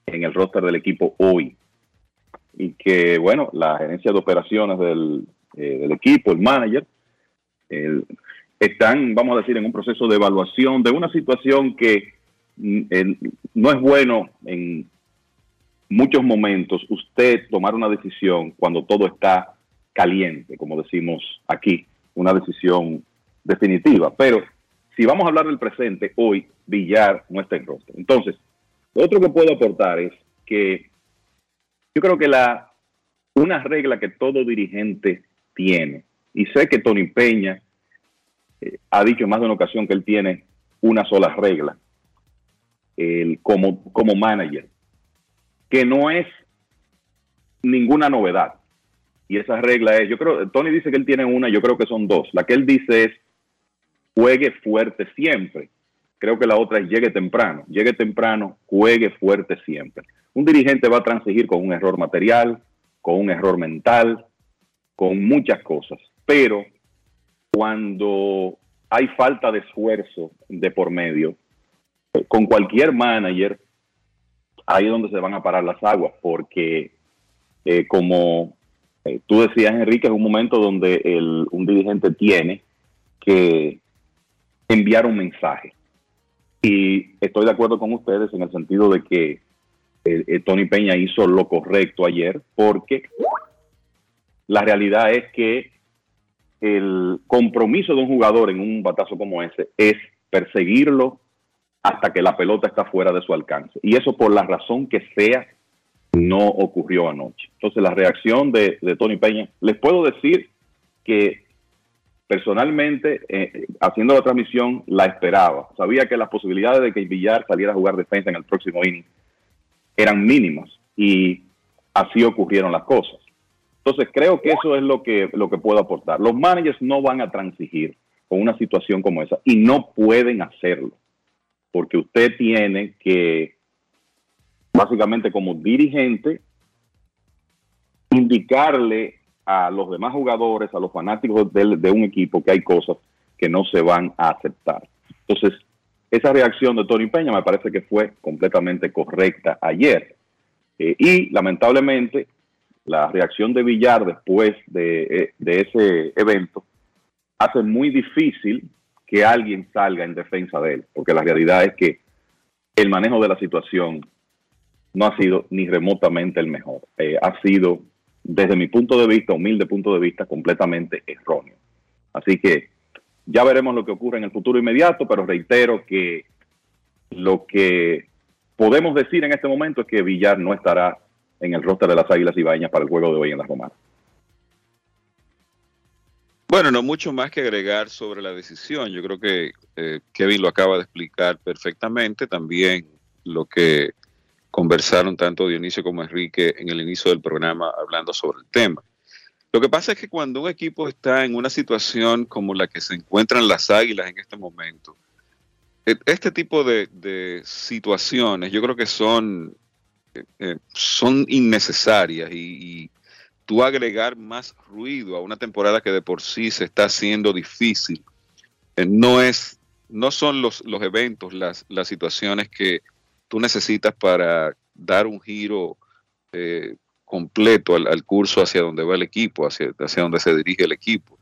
en el roster del equipo hoy. Y que, bueno, la gerencia de operaciones del, eh, equipo, el manager, el- están, vamos a decir, en un proceso de evaluación de una situación que mm, no es bueno en muchos momentos usted tomar una decisión cuando todo está caliente, como decimos aquí, una decisión definitiva. Pero si vamos a hablar del presente, hoy Villar no está en roster. Entonces, lo otro que puedo aportar es que yo creo que la una regla que todo dirigente tiene, y sé que Tony Peña eh, ha dicho en más de una ocasión que él tiene una sola regla, el, como, como manager, que no es ninguna novedad. Y esa regla es, yo creo, Tony dice que él tiene una, yo creo que son dos. La que él dice es, juegue fuerte siempre. Creo que la otra es llegue temprano. Llegue temprano, juegue fuerte siempre. Un dirigente va a transigir con un error material, con un error mental, con muchas cosas. Pero cuando hay falta de esfuerzo de por medio, eh, con cualquier manager, ahí es donde se van a parar las aguas, porque eh, como eh, tú decías, Enrique, es un momento donde un dirigente tiene que enviar un mensaje. Y estoy de acuerdo con ustedes en el sentido de que eh, eh, Tony Peña hizo lo correcto ayer, porque la realidad es que el compromiso de un jugador en un batazo como ese es perseguirlo hasta que la pelota está fuera de su alcance. Y eso por la razón que sea, no ocurrió anoche. Entonces la reacción de, Tony Peña, les puedo decir que personalmente, eh, haciendo la transmisión, la esperaba. Sabía que las posibilidades de que Villar saliera a jugar defensa en el próximo inning eran mínimas y así ocurrieron las cosas. Entonces creo que eso es lo que, lo que puedo aportar. Los managers no van a transigir con una situación como esa y no pueden hacerlo porque usted tiene que, básicamente como dirigente, indicarle a los demás jugadores, a los fanáticos de, un equipo, que hay cosas que no se van a aceptar. Entonces, esa reacción de Tony Peña me parece que fue completamente correcta ayer. Eh, y lamentablemente, la reacción de Villar después de, eh, de ese evento hace muy difícil que alguien salga en defensa de él, porque la realidad es que el manejo de la situación no ha sido ni remotamente el mejor. Eh, ha sido, desde mi punto de vista, humilde punto de vista, completamente erróneo. Así que ya veremos lo que ocurre en el futuro inmediato, pero reitero que lo que podemos decir en este momento es que Villar no estará en el roster de las Águilas Ibañas para el juego de hoy en la Romana. Bueno, no mucho más que agregar sobre la decisión. Yo creo que eh, Kevin lo acaba de explicar perfectamente. También lo que conversaron tanto Dionisio como Enrique en el inicio del programa hablando sobre el tema. Lo que pasa es que cuando un equipo está en una situación como la que se encuentran las águilas en este momento, eh, este tipo de, situaciones yo creo que son, eh, eh, innecesarias y, tú agregar más ruido a una temporada que de por sí se está haciendo difícil, eh, no es, no son los, eventos, las situaciones que tú necesitas para dar un giro eh, completo al, curso hacia donde va el equipo, hacia, hacia donde se dirige el equipo.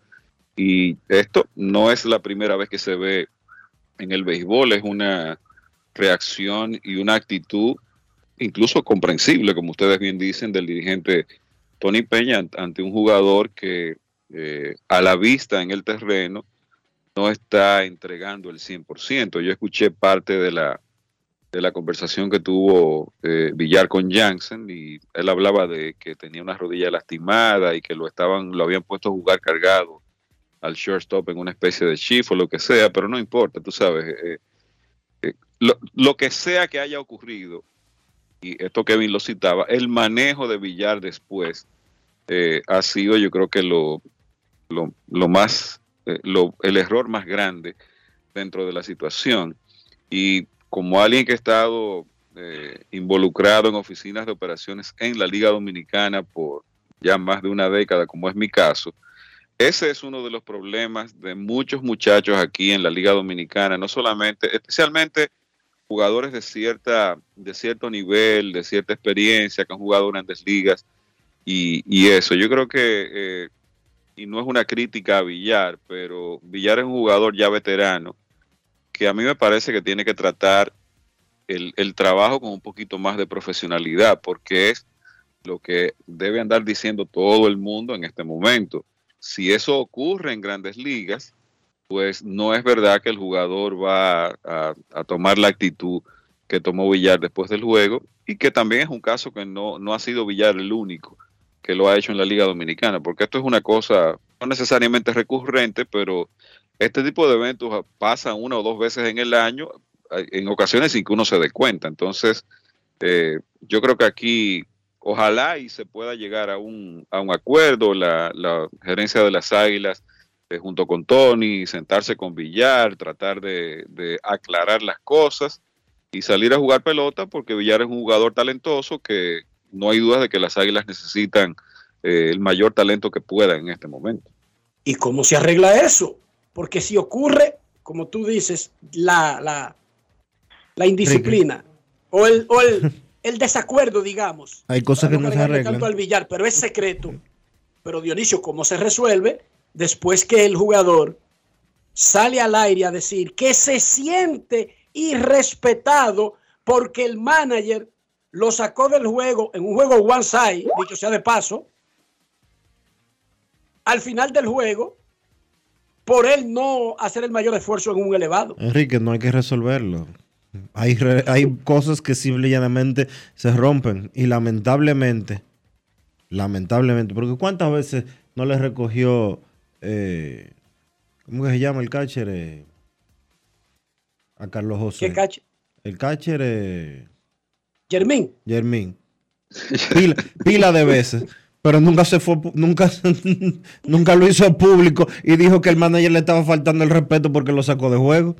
Y esto no es la primera vez que se ve en el béisbol, es una reacción y una actitud incluso comprensible, como ustedes bien dicen, del dirigente Tony Peña ant- ante un jugador que eh, a la vista en el terreno no está entregando el 100%. Yo escuché parte de la, de la conversación que tuvo eh, Villar con Jansen y él hablaba de que tenía una rodilla lastimada y que lo estaban lo habían puesto a jugar cargado al shortstop en una especie de shift o lo que sea, pero no importa, tú sabes. eh, eh, lo, lo que sea que haya ocurrido, y esto Kevin lo citaba, el manejo de Villar después eh, ha sido yo creo que lo, lo, lo más, lo- el error más grande dentro de la situación. Y como alguien que ha estado eh, involucrado en oficinas de operaciones en la Liga Dominicana por ya más de una década, como es mi caso, ese es uno de los problemas de muchos muchachos aquí en la Liga Dominicana, no solamente, especialmente jugadores de cierta, de cierto nivel, de cierta experiencia, que han jugado grandes ligas y, eso. Yo creo que, eh, y no es una crítica a Villar, pero Villar es un jugador ya veterano que a mí me parece que tiene que tratar el, el trabajo con un poquito más de profesionalidad, porque es lo que debe andar diciendo todo el mundo en este momento. Si eso ocurre en grandes ligas, pues no es verdad que el jugador va a, tomar la actitud que tomó Villar después del juego y que también es un caso que no, no ha sido Villar el único que lo ha hecho en la Liga Dominicana, porque esto es una cosa no necesariamente recurrente, pero este tipo de eventos pasan una o dos veces en el año, en ocasiones sin que uno se dé cuenta. Entonces, eh, yo creo que aquí ojalá y se pueda llegar a un, a un acuerdo, la, la gerencia de las Águilas eh, junto con Tony, sentarse con Villar, tratar de, de aclarar las cosas y salir a jugar pelota, porque Villar es un jugador talentoso que no hay duda de que las Águilas necesitan eh, el mayor talento que pueda en este momento. ¿Y cómo se arregla eso? Porque si ocurre, como tú dices, la, la, la indisciplina o el, o el, el desacuerdo, digamos. Hay cosas que no se arreglan. tanto al billar, pero es secreto. Pero Dionisio, ¿cómo se resuelve después que el jugador sale al aire a decir que se siente irrespetado porque el manager lo sacó del juego en un juego one side, dicho sea de paso, al final del juego, por él no hacer el mayor esfuerzo en un elevado. Enrique, no hay que resolverlo. Hay, re- hay cosas que simple y llanamente se rompen. Y lamentablemente, lamentablemente, porque ¿cuántas veces no le recogió, eh, ¿cómo que se llama el catcher? eh, a Carlos José. ¿Qué catcher? El catcher, eh, Germín. Germín. Pila, pila de veces. Pero nunca se fue, nunca, nunca lo hizo público y dijo que el manager le estaba faltando el respeto porque lo sacó de juego.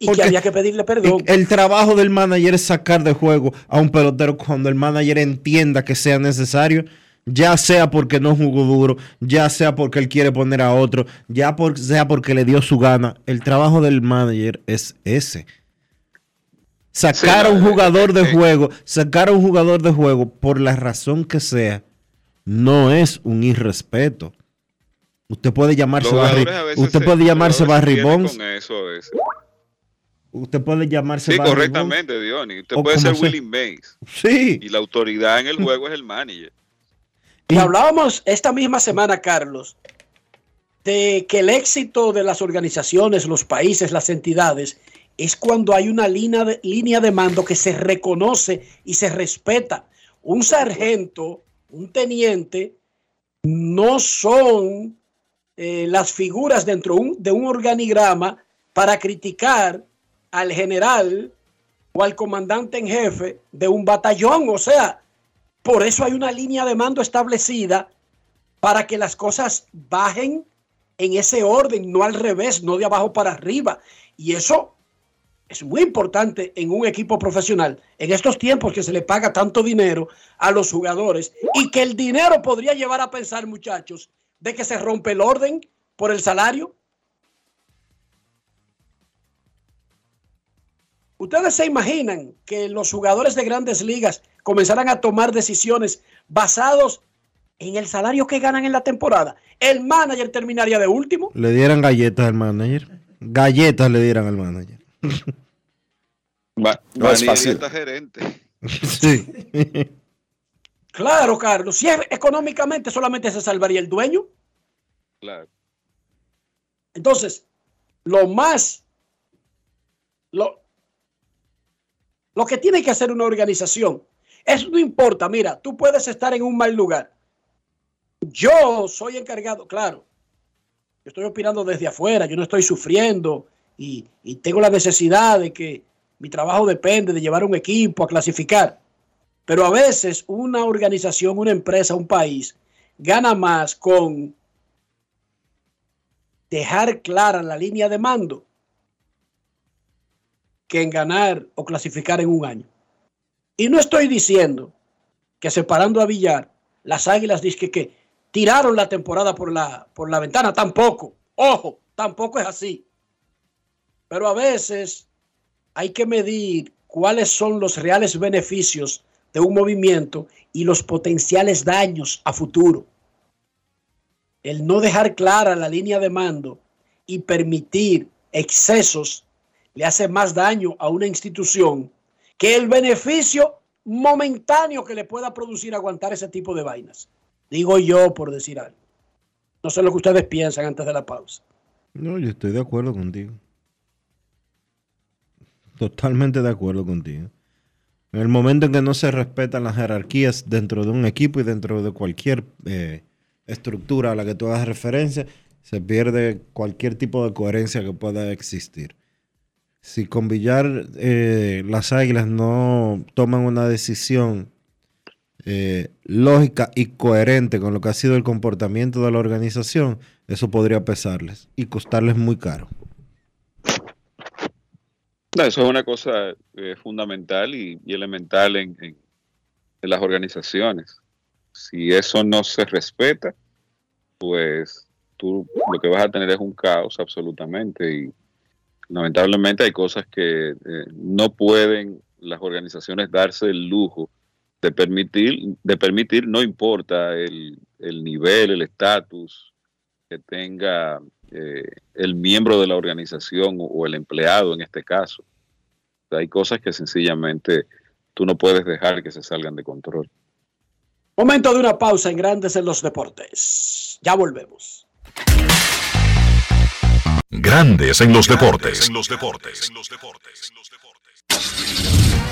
Y Porque que había que pedirle perdón. El trabajo del manager es sacar de juego a un pelotero cuando el manager entienda que sea necesario, ya sea porque no jugó duro, ya sea porque él quiere poner a otro, ya por- sea porque le dio su gana. El trabajo del manager es ese. Sacar a un jugador de juego, sacar a un jugador de juego por la razón que sea, no es un irrespeto. Usted puede llamarse Barry, usted puede llamarse Barry Bonds, usted puede llamarse Sí, Barry Bonds. correctamente, Diony. Usted O puede ser. Willie Mays. Sí. Y la autoridad en el juego es el manager. Y hablábamos esta misma semana, Carlos, de que el éxito de las organizaciones, los países, las entidades, es cuando hay una línea de, línea de mando que se reconoce y se respeta. Un sargento, un teniente, no son eh, las figuras dentro de un organigrama para criticar al general o al comandante en jefe de un batallón. O sea, por eso hay una línea de mando establecida para que las cosas bajen en ese orden, no al revés, no de abajo para arriba. Y eso es muy importante en un equipo profesional, en estos tiempos que se le paga tanto dinero a los jugadores y que el dinero podría llevar a pensar, muchachos, de que se rompe el orden por el salario. ¿Ustedes se imaginan que los jugadores de grandes ligas comenzaran a tomar decisiones basados en el salario que ganan en la temporada? El manager terminaría de último. Le dieran galletas al manager. Galletas le dieran al manager. Ma- No es fácil. está gerente. Sí. Claro, Carlos. Si es económicamente solamente se salvaría el dueño. Claro. Entonces, lo más, lo, lo que tiene que hacer una organización, eso no importa, mira, tú puedes estar en un mal lugar. Yo soy encargado, claro, yo estoy opinando desde afuera, yo no estoy sufriendo y, tengo la necesidad de que mi trabajo depende de llevar un equipo a clasificar. Pero a veces una organización, una empresa, un país gana más con dejar clara la línea de mando que en ganar o clasificar en un año. Y no estoy diciendo que separando a Villar, las Águilas dicen que, tiraron la temporada por la, por la ventana, tampoco. Ojo, tampoco es así. Pero a veces hay que medir cuáles son los reales beneficios de un movimiento y los potenciales daños a futuro. El no dejar clara la línea de mando y permitir excesos le hace más daño a una institución que el beneficio momentáneo que le pueda producir aguantar ese tipo de vainas. Digo yo por decir algo. No sé lo que ustedes piensan antes de la pausa. No, yo estoy de acuerdo contigo. Totalmente de acuerdo contigo. En el momento en que no se respetan las jerarquías dentro de un equipo y dentro de cualquier eh, estructura a la que tú hagas referencia, se pierde cualquier tipo de coherencia que pueda existir. Si con Villar eh, las águilas no toman una decisión eh, lógica y coherente con lo que ha sido el comportamiento de la organización, eso podría pesarles y costarles muy caro. No, eso es una cosa eh, fundamental y, elemental en, en- en las organizaciones. Si eso no se respeta, pues tú lo que vas a tener es un caos absolutamente y lamentablemente hay cosas que eh, no pueden las organizaciones darse el lujo de permitir, de permitir no importa el, el nivel, el estatus que tenga eh, el miembro de la organización o, el empleado en este caso. O sea, hay cosas que sencillamente tú no puedes dejar que se salgan de control. Momento de una pausa en Grandes en los Deportes. Ya volvemos. Grandes en los deportes.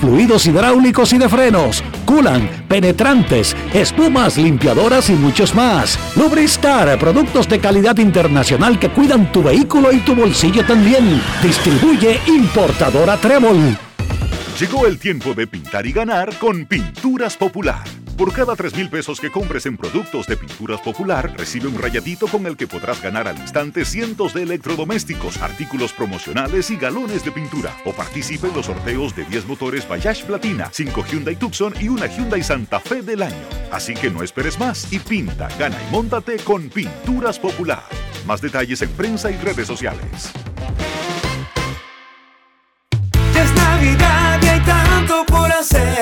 fluidos hidráulicos y de frenos, culan, penetrantes, espumas, limpiadoras y muchos más. Lubristar, productos de calidad internacional que cuidan tu vehículo y tu bolsillo también. Distribuye importadora Trébol. Llegó el tiempo de pintar y ganar con Pinturas Popular. Por cada 3 mil pesos que compres en productos de Pinturas Popular, recibe un rayadito con el que podrás ganar al instante cientos de electrodomésticos, artículos promocionales y galones de pintura. O participe en los sorteos de 10 motores Bayash Platina, 5 Hyundai Tucson y una Hyundai Santa Fe del año. Así que no esperes más y pinta, gana y móntate con Pinturas Popular. Más detalles en prensa y redes sociales. Ya es Navidad y hay tanto por hacer.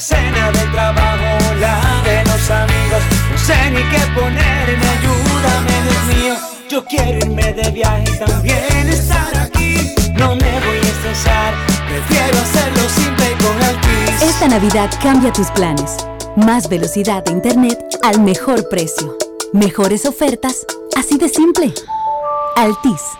Cena del trabajo, la de los amigos. No sé ni qué ponerme, ayúdame, Dios mío. Yo quiero irme de viaje y también estar aquí. No me voy a estresar, prefiero hacerlo simple con Altis. Esta Navidad cambia tus planes. Más velocidad de Internet al mejor precio. Mejores ofertas, así de simple. Altis.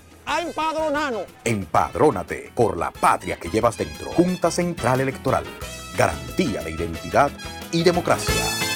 a empadronarnos. Empadrónate por la patria que llevas dentro. Junta Central Electoral. Garantía de identidad y democracia.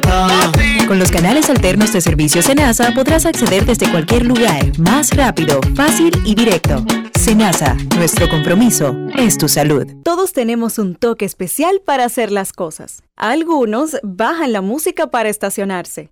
Con Canales alternos de servicio Senasa podrás acceder desde cualquier lugar, más rápido, fácil y directo. Senasa, nuestro compromiso es tu salud. Todos tenemos un toque especial para hacer las cosas. Algunos bajan la música para estacionarse.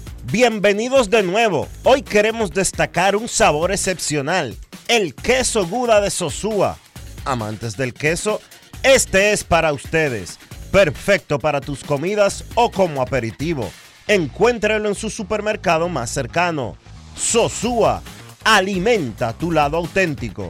Bienvenidos de nuevo. Hoy queremos destacar un sabor excepcional, el queso Guda de Sosúa. Amantes del queso, este es para ustedes. Perfecto para tus comidas o como aperitivo. Encuéntralo en su supermercado más cercano. Sosúa, alimenta tu lado auténtico.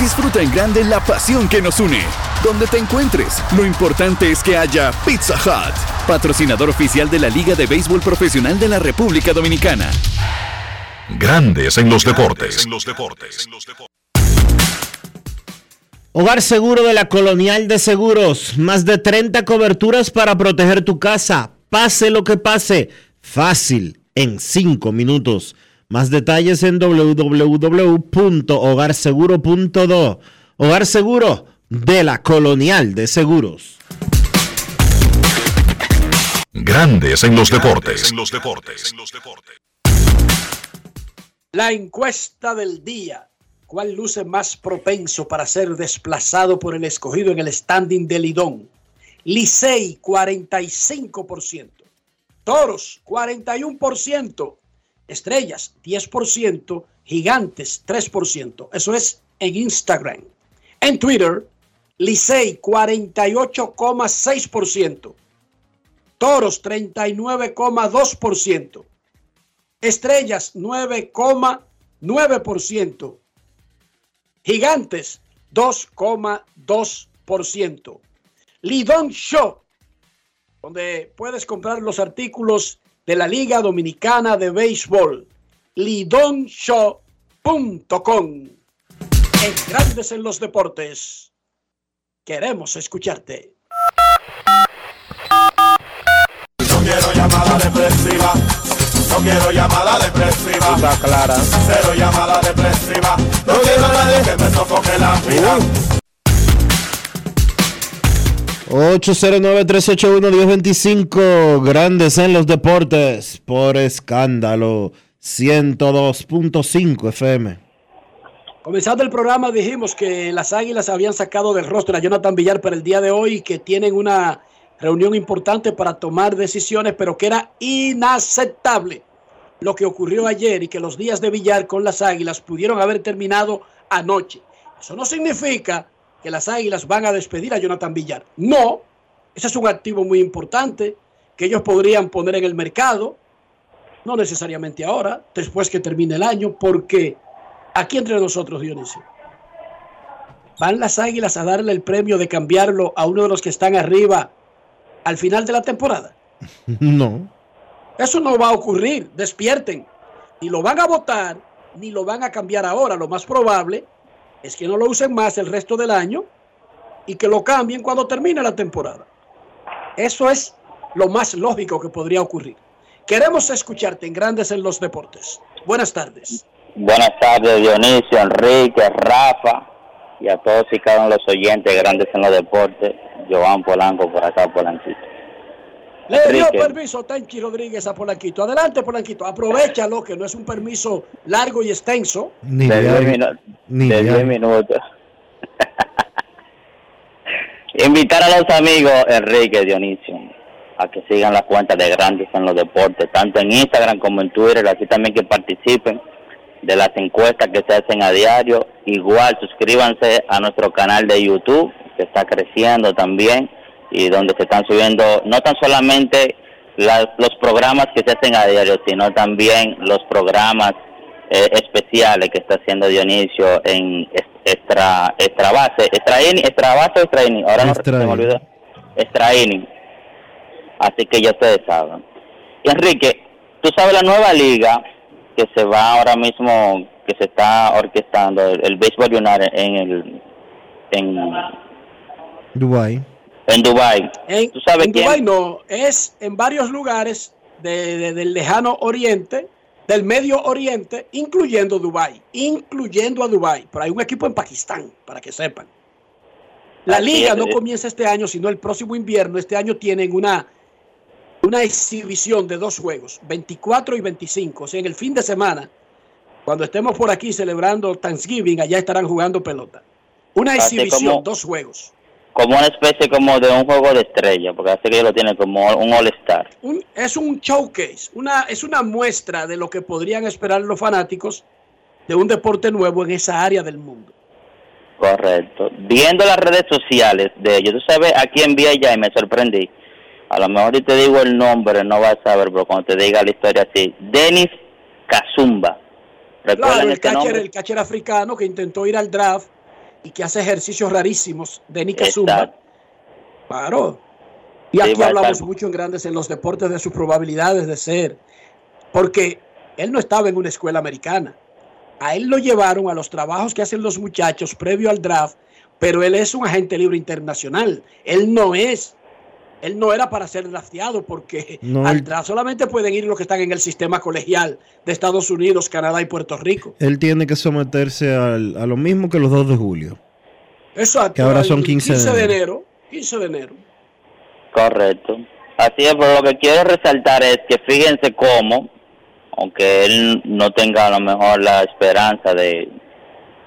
Disfruta en grande la pasión que nos une. Donde te encuentres, lo importante es que haya Pizza Hut, patrocinador oficial de la Liga de Béisbol Profesional de la República Dominicana. Grandes en los deportes. Hogar Seguro de la Colonial de Seguros. Más de 30 coberturas para proteger tu casa. Pase lo que pase. Fácil, en 5 minutos. Más detalles en www.hogarseguro.do. Hogar Seguro de la Colonial de Seguros. Grandes en los deportes. La encuesta del día. ¿Cuál luce más propenso para ser desplazado por el escogido en el standing de Lidón? Licey, 45%. Toros, 41%. Estrellas, 10%. Gigantes, 3%. Eso es en Instagram. En Twitter, Licey, 48,6%. Toros, 39,2%. Estrellas, 9,9%. Gigantes, 2,2%. Lidón Show, donde puedes comprar los artículos de la Liga Dominicana de Béisbol. lidonshow.com. En Grandes en los Deportes. Queremos escucharte. No quiero llamada depresiva. No quiero llamada depresiva. Está clara. Cero llamada depresiva. No quiero a nadie que me sofoque la vida. 809-381-1025, grandes en los deportes, por escándalo, 102.5 FM. Comenzando el programa dijimos que las Águilas habían sacado del rostro a Jonathan Villar para el día de hoy que tienen una reunión importante para tomar decisiones, pero que era inaceptable lo que ocurrió ayer y que los días de Villar con las Águilas pudieron haber terminado anoche. Eso no significa que las Águilas van a despedir a Jonathan Villar. No, ese es un activo muy importante que ellos podrían poner en el mercado, no necesariamente ahora, después que termine el año, porque aquí entre nosotros, Dionisio, ¿van las Águilas a darle el premio de cambiarlo a uno de los que están arriba al final de la temporada? No. Eso no va a ocurrir, despierten. Ni lo van a votar, ni lo van a cambiar ahora. Lo más probable es que no lo usen más el resto del año y que lo cambien cuando termine la temporada. Eso es lo más lógico que podría ocurrir. Queremos escucharte en Grandes en los Deportes. Buenas tardes. Buenas tardes, Dionisio, Enrique, Rafa y a todos y cada uno de los oyentes grandes en los deportes. Joan Polanco por acá, Polanquito. Le dio permiso Tenchi Rodríguez a Polanquito. Adelante, Polanquito. Aprovechalo, que no es un permiso largo y extenso. Ni de viaje, 10 minu- ni de viaje. 10 minutos. Invitar a los amigos, Enrique, Dionisio, a que sigan la cuenta de Grandes en los Deportes, tanto en Instagram como en Twitter, así también que participen de las encuestas que se hacen a diario. Igual, suscríbanse a nuestro canal de YouTube, que está creciendo también y donde se están subiendo no tan solamente la- los programas que se hacen a diario, sino también los programas eh, especiales que está haciendo Dionisio en extra, extra base, extra, ini- extra base o extra inning? ahora no Extra se me inning. olvidó, extra inning. Así que ya ustedes saben. Y Enrique, tú sabes la nueva liga que se va ahora mismo, que se está orquestando, el, el Béisbol United en el en, Dubai. En Dubai. En, ¿Tú sabes en quién? Dubái no, es en varios lugares de- de- del lejano oriente, del medio oriente, incluyendo Dubái, incluyendo a Dubái. Pero hay un equipo en Pakistán, para que sepan. La Así liga es, no eh. comienza este año, sino el próximo invierno. Este año tienen una, una exhibición de dos juegos, 24 y 25. O sea, en el fin de semana, cuando estemos por aquí celebrando Thanksgiving, allá estarán jugando pelota. Una Así exhibición, como- dos juegos. Como una especie como de un juego de estrella, porque hace que ellos lo tienen como un All-Star. es un showcase, una, es una muestra de lo que podrían esperar los fanáticos de un deporte nuevo en esa área del mundo. Correcto. Viendo las redes sociales de ellos, tú sabes a quién vi allá y me sorprendí. A lo mejor si te digo el nombre, no vas a saber, pero cuando te diga la historia así. Denis Kazumba. ¿Recuerdan Claro, el este catcher, nombre? el catcher africano que intentó ir al draft y que hace ejercicios rarísimos, Denis Kazumba. Exacto. Claro. Y aquí hablamos mucho en grandes en los deportes de sus probabilidades de ser. Porque él no estaba en una escuela americana. A él lo llevaron a los trabajos que hacen los muchachos previo al draft, pero él es un agente libre internacional. Él no es. Él no era para ser drafteado porque No, al él- draft solamente pueden ir los que están en el sistema colegial de Estados Unidos, Canadá y Puerto Rico. Él tiene que someterse al- a lo mismo que los 2 de julio. Exacto. Que ahora son 15 de de enero. enero. 15 de enero. Correcto. Así es, pero lo que quiero resaltar es que fíjense cómo, aunque él no tenga a lo mejor la esperanza de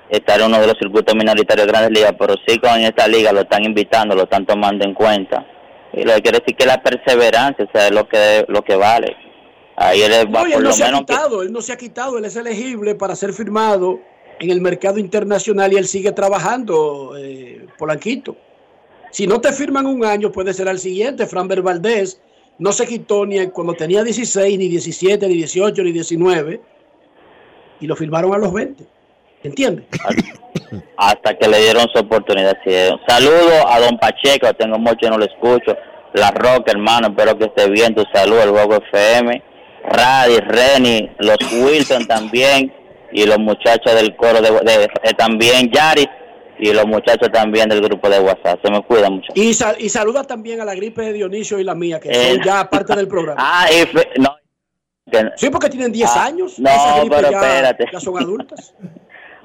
estar en uno de los circuitos minoritarios de grandes ligas, pero sí con esta liga lo están invitando, lo están tomando en cuenta. Y lo que quiere decir que la perseverancia, o sea, es lo que, lo que vale. Ahí él va No, por él no lo se ha menos que- quitado, él no se ha quitado, él es elegible para ser firmado en el mercado internacional y él sigue trabajando, eh, Polanquito. Si no te firman un año, puede ser al siguiente. Framber Valdés no se quitó ni cuando tenía 16, ni 17, ni 18, ni 19 y lo firmaron a los 20. ¿Entiendes? hasta que le dieron su oportunidad. Sí. Saludo a don Pacheco, tengo mucho y no lo escucho. La Roca, hermano, espero que esté bien. Tu salud, el Juego FM. Radi, Reni, los Wilson también. Y los muchachos del coro de, de- eh, también, Yaris. Y los muchachos también del grupo de WhatsApp. Se me cuidan mucho. Y, sal- y saluda también a la gripe de Dionisio y la mía, que Eh. son ya parte del programa. Ah, y fe- no. que- Sí, porque tienen 10 Ah, años. no, pero ya, espérate. ya son adultas.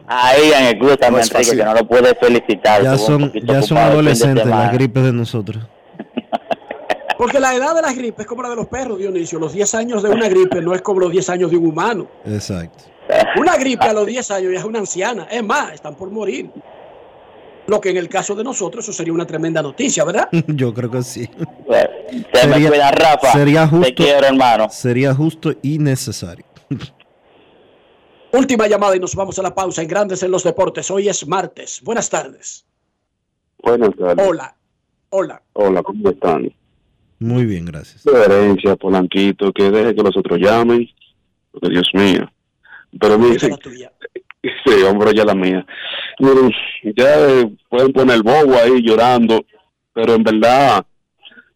Ahí en el club también, No es Enrique, que no lo pude felicitar. Ya son, ya son adolescentes las gripes de nosotros. Porque la edad de las gripes es como la de los perros, Dionisio. Los 10 años de una gripe no es como los 10 años de un humano. Exacto. Una gripe a los 10 años ya es una anciana. Es más, están por morir. Lo que en el caso de nosotros eso sería una tremenda noticia, ¿verdad? Yo creo que sí. Se me cuida, Rafa. sería justo, Te quiero, hermano. Sería justo y necesario. Última llamada y nos vamos a la pausa en Grandes en los Deportes. Hoy es martes. Buenas tardes. Buenas tardes. Hola. Hola. Hola, ¿cómo están? Muy bien, gracias. Sugerencia, Polanquito, que deje que los otros llamen. Porque Dios mío. Pero mire, sí, hombre, ya la mía. Miren, ya eh, pueden poner el bobo ahí llorando, pero en verdad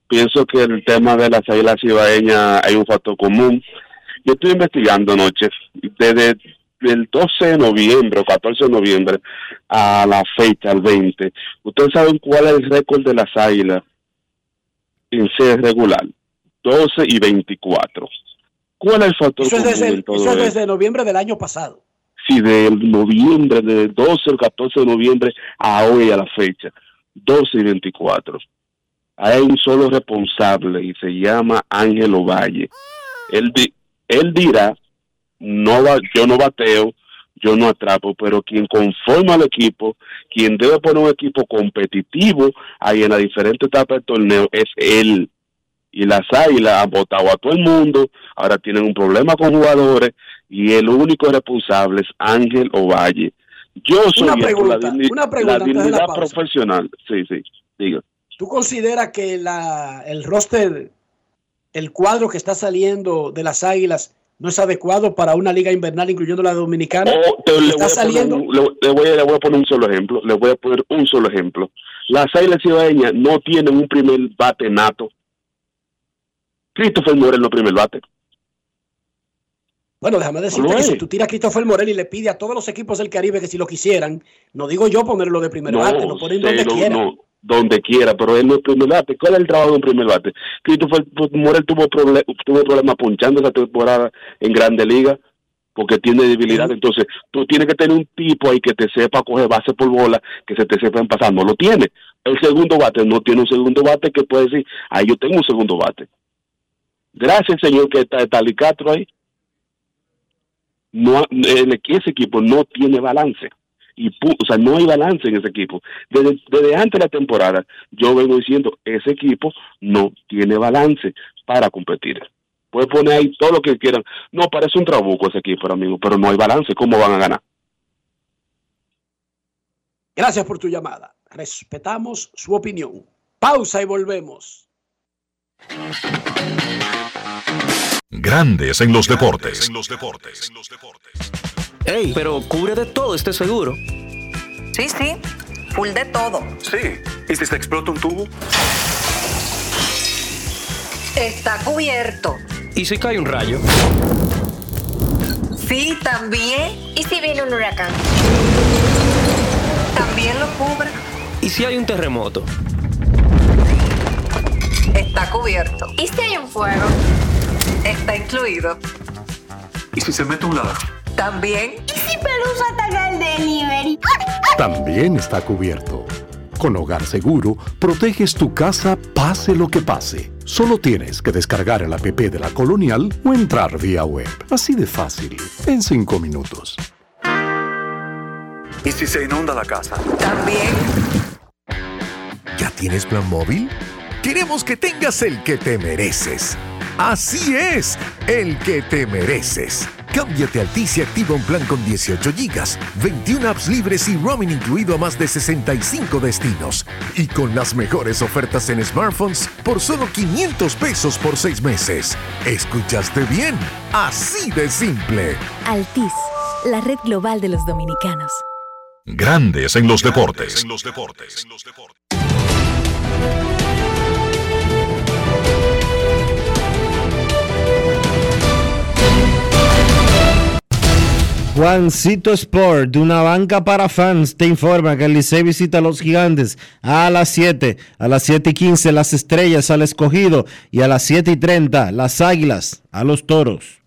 pienso que el tema de las águilas ibaeñas hay un factor común. Yo estoy investigando anoche, desde el 12 de noviembre o 14 de noviembre a la fecha, al 20. ¿Ustedes saben cuál es el récord de las águilas en ser regular? 12 y 24. ¿Cuál es el factor Eso es, desde, en el- todo eso es desde noviembre del año pasado. Sí, del noviembre, de 12 al 14 de noviembre a hoy, a la fecha, 12 y 24. Hay un solo responsable y se llama Ángel Ovalle. Él, di- él dirá, no va, yo no bateo, yo no atrapo, pero quien conforma al equipo, quien debe poner un equipo competitivo ahí en las diferentes etapas del torneo es él. Y las águilas han votado a todo el mundo, ahora tienen un problema con jugadores y el único responsable es Ángel Ovalle. Yo soy Una esto, pregunta, la, una pregunta la la dignidad profesional. Sí, sí, diga. ¿Tú consideras que la, el roster, el cuadro que está saliendo de las Águilas, no es adecuado para una liga invernal, incluyendo la dominicana? Oh, Te- le, voy saliendo. un, le, le voy a, le voy a poner un solo ejemplo. Le voy a poner un solo ejemplo. Las Águilas Cibaeñas no tienen un primer bate nato. Christopher Morel no primer bate. Bueno, déjame decirte que si tú tiras a Christopher Morel y le pide a todos los equipos del Caribe que si lo quisieran, no digo yo ponerlo de primer bate, lo ponen donde cero, quiera. no, donde quiera, pero él no es primer bate. ¿Cuál es el trabajo de un primer bate? Christopher Morel tuvo, proble tuvo problemas punchando esa temporada en Grande Liga porque tiene debilidad. Entonces, tú tienes que tener un tipo ahí que te sepa coger base por bola, que se te sepan pasar. No lo tiene. El segundo bate no tiene un segundo bate que puede decir, ah, yo tengo un segundo bate. Gracias, señor, que está Tali Castro ahí. No, el, ese equipo no tiene balance y o sea, no hay balance en ese equipo. Desde, desde antes de la temporada, yo vengo diciendo, ese equipo no tiene balance para competir. Puede poner ahí todo lo que quieran. No, parece un trabuco ese equipo, amigo, pero no hay balance. ¿Cómo van a ganar? Gracias por tu llamada. Respetamos su opinión. Pausa y volvemos. Grandes en los deportes. Ey, pero cubre de todo este seguro. Sí, sí, full de todo. Sí. ¿Y si se explota un tubo? Está cubierto. ¿Y si cae un rayo? Sí, también. ¿Y si viene un huracán? También lo cubre. ¿Y si hay un terremoto? Está cubierto. ¿Y si hay un fuego? Está incluido. ¿Y si se mete un ladrón? También. ¿Y si Pelusa ataca el delivery? También está cubierto. Con Hogar Seguro, proteges tu casa pase lo que pase. Solo tienes que descargar el app de la Colonial o entrar vía web. Así de fácil, en 5 minutos. ¿Y si se inunda la casa? También. ¿Ya tienes plan móvil? Queremos que tengas el que te mereces. Así es, el que te mereces. Cámbiate a Altis y activa un plan con 18 gigas, 21 apps libres y roaming incluido a más de 65 destinos. Y con las mejores ofertas en smartphones por solo 500 pesos por 6 meses. ¿Escuchaste bien? Así de simple. Altis, la red global de los dominicanos. Grandes en los deportes. Juancito Sport, de una banca para fans, te informa que el Licey visita a los gigantes a las 7, a las 7 y 15 las estrellas al escogido y a las 7 y 30 las águilas a los toros.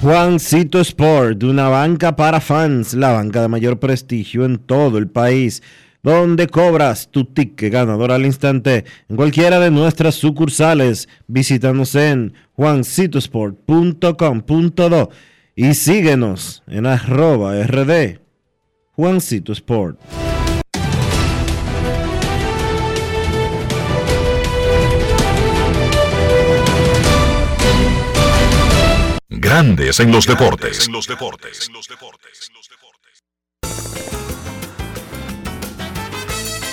Juancito Sport, de una banca para fans, la banca de mayor prestigio en todo el país, donde cobras tu ticket ganador al instante en cualquiera de nuestras sucursales. Visítanos en juancitosport.com.do y síguenos en arroba rd Juancito Sport. Grandes en los deportes.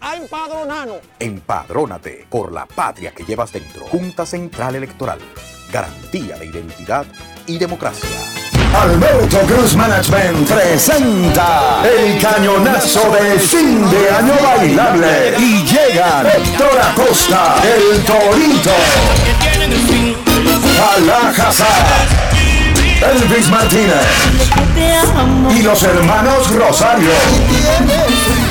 a empadronarnos. Empadrónate por la patria que llevas dentro. Junta Central Electoral. Garantía de identidad y democracia. Alberto Cruz Management presenta el cañonazo de fin de año bailable y llegan Héctor Acosta, el Torito, Alajazar, Elvis Martínez y los hermanos Rosario.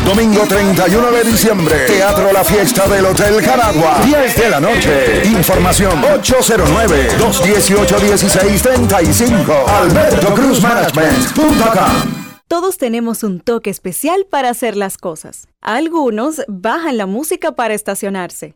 Domingo 31 de diciembre, Teatro La Fiesta del Hotel Caragua. 10 de la noche. Información 809-218-1635. Alberto Cruz Management.com. Todos tenemos un toque especial para hacer las cosas. Algunos bajan la música para estacionarse.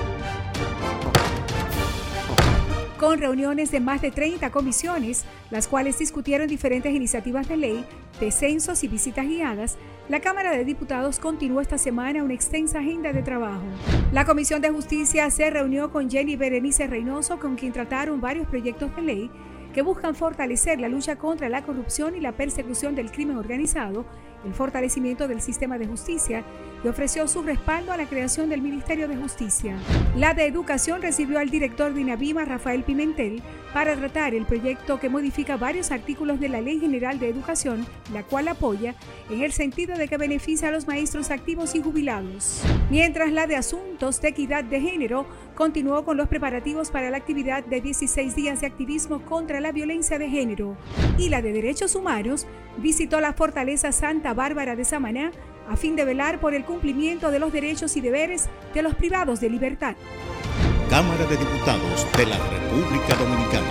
con reuniones de más de 30 comisiones, las cuales discutieron diferentes iniciativas de ley, descensos y visitas guiadas, la Cámara de Diputados continuó esta semana una extensa agenda de trabajo. La Comisión de Justicia se reunió con Jenny Berenice Reynoso, con quien trataron varios proyectos de ley que buscan fortalecer la lucha contra la corrupción y la persecución del crimen organizado el fortalecimiento del sistema de justicia y ofreció su respaldo a la creación del Ministerio de Justicia. La de Educación recibió al director de INAVIMA, Rafael Pimentel, para tratar el proyecto que modifica varios artículos de la Ley General de Educación, la cual apoya en el sentido de que beneficia a los maestros activos y jubilados. Mientras la de Asuntos de Equidad de Género continuó con los preparativos para la actividad de 16 días de activismo contra la violencia de género y la de Derechos Humanos visitó la Fortaleza Santa Bárbara de Samaná a fin de velar por el cumplimiento de los derechos y deberes de los privados de libertad. Cámara de Diputados de la República Dominicana.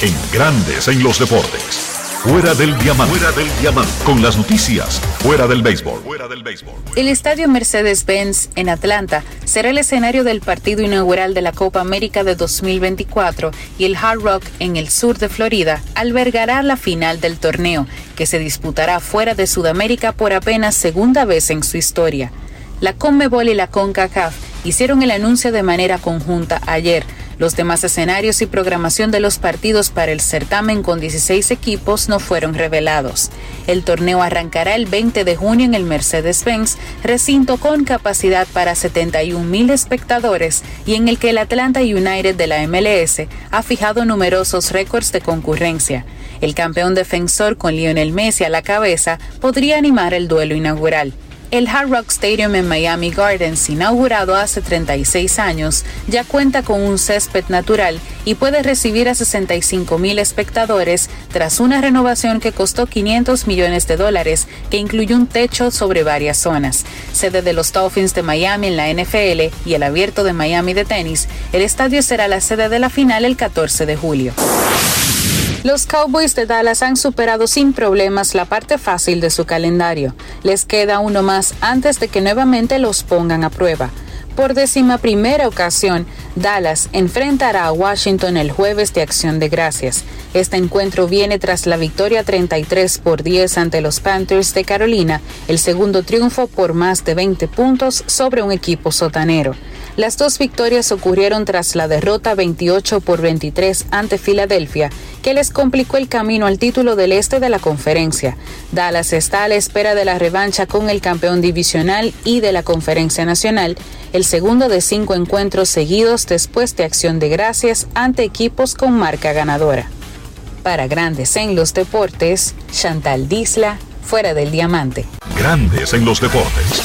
En grandes en los deportes. Fuera del diamante. Fuera del diamante. Con las noticias. Fuera del béisbol. Fuera del béisbol. El estadio Mercedes-Benz en Atlanta será el escenario del partido inaugural de la Copa América de 2024 y el Hard Rock en el sur de Florida albergará la final del torneo, que se disputará fuera de Sudamérica por apenas segunda vez en su historia. La Conmebol y la CONCACAF hicieron el anuncio de manera conjunta ayer los demás escenarios y programación de los partidos para el certamen con 16 equipos no fueron revelados. El torneo arrancará el 20 de junio en el Mercedes-Benz, recinto con capacidad para 71 mil espectadores y en el que el Atlanta United de la MLS ha fijado numerosos récords de concurrencia. El campeón defensor con Lionel Messi a la cabeza podría animar el duelo inaugural. El Hard Rock Stadium en Miami Gardens, inaugurado hace 36 años, ya cuenta con un césped natural y puede recibir a 65 mil espectadores tras una renovación que costó 500 millones de dólares, que incluye un techo sobre varias zonas. Sede de los Dolphins de Miami en la NFL y el Abierto de Miami de tenis, el estadio será la sede de la final el 14 de julio. Los Cowboys de Dallas han superado sin problemas la parte fácil de su calendario. Les queda uno más antes de que nuevamente los pongan a prueba. Por décima primera ocasión, Dallas enfrentará a Washington el jueves de Acción de Gracias. Este encuentro viene tras la victoria 33 por 10 ante los Panthers de Carolina, el segundo triunfo por más de 20 puntos sobre un equipo sotanero. Las dos victorias ocurrieron tras la derrota 28 por 23 ante Filadelfia, que les complicó el camino al título del este de la conferencia. Dallas está a la espera de la revancha con el campeón divisional y de la conferencia nacional, el segundo de cinco encuentros seguidos después de acción de gracias ante equipos con marca ganadora. Para Grandes en los Deportes, Chantal Disla, fuera del diamante. Grandes en los deportes.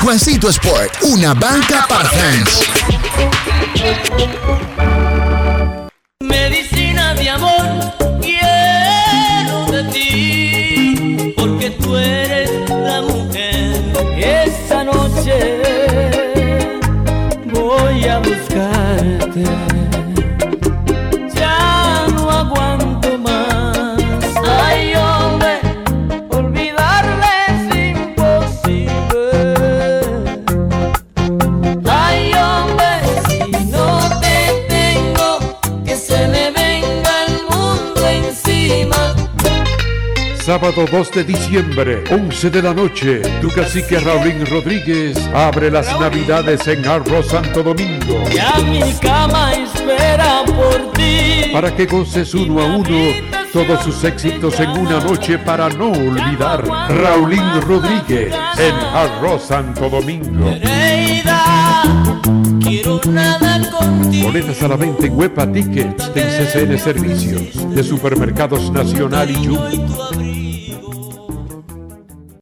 Juancito Sport, una banca para fans. Medicina de amor, quiero de ti, porque tú eres la mujer. Esta noche voy a buscarte. Sábado 2 de diciembre, 11 de la noche, tu cacique Raulín Rodríguez abre las navidades en Arroz Santo Domingo. Ya mi cama espera por ti. Para que goces uno a uno todos sus éxitos en una noche para no olvidar. Raulín Rodríguez en Arroz Santo Domingo. quiero nada. Boletas a la venta en Huepa Tickets, en CCN Servicios, de Supermercados Nacional y Jumbo.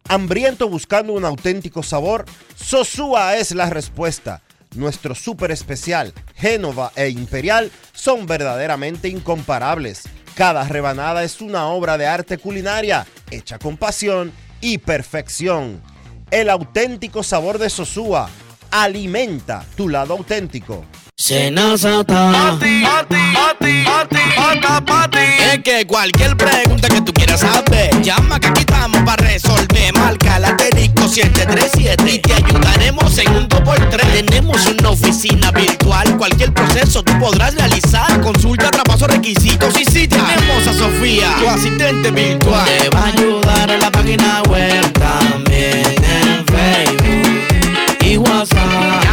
Hambriento buscando un auténtico sabor, Sosúa es la respuesta. Nuestro súper especial, Génova e Imperial, son verdaderamente incomparables. Cada rebanada es una obra de arte culinaria, hecha con pasión y perfección. El auténtico sabor de Sosúa alimenta tu lado auténtico. Senazata. Pati, pati, pati, pati, pata, pati. Es que cualquier pregunta que tú quieras saber, llama que aquí estamos para resolver. Marca la asterisco 737 y te ayudaremos en un 2x3. Tenemos una oficina virtual, cualquier proceso tú podrás realizar. Consulta, traspaso, requisitos y si tenemos a Sofía, tu asistente virtual. Te va a ayudar en la página web también en Facebook y WhatsApp.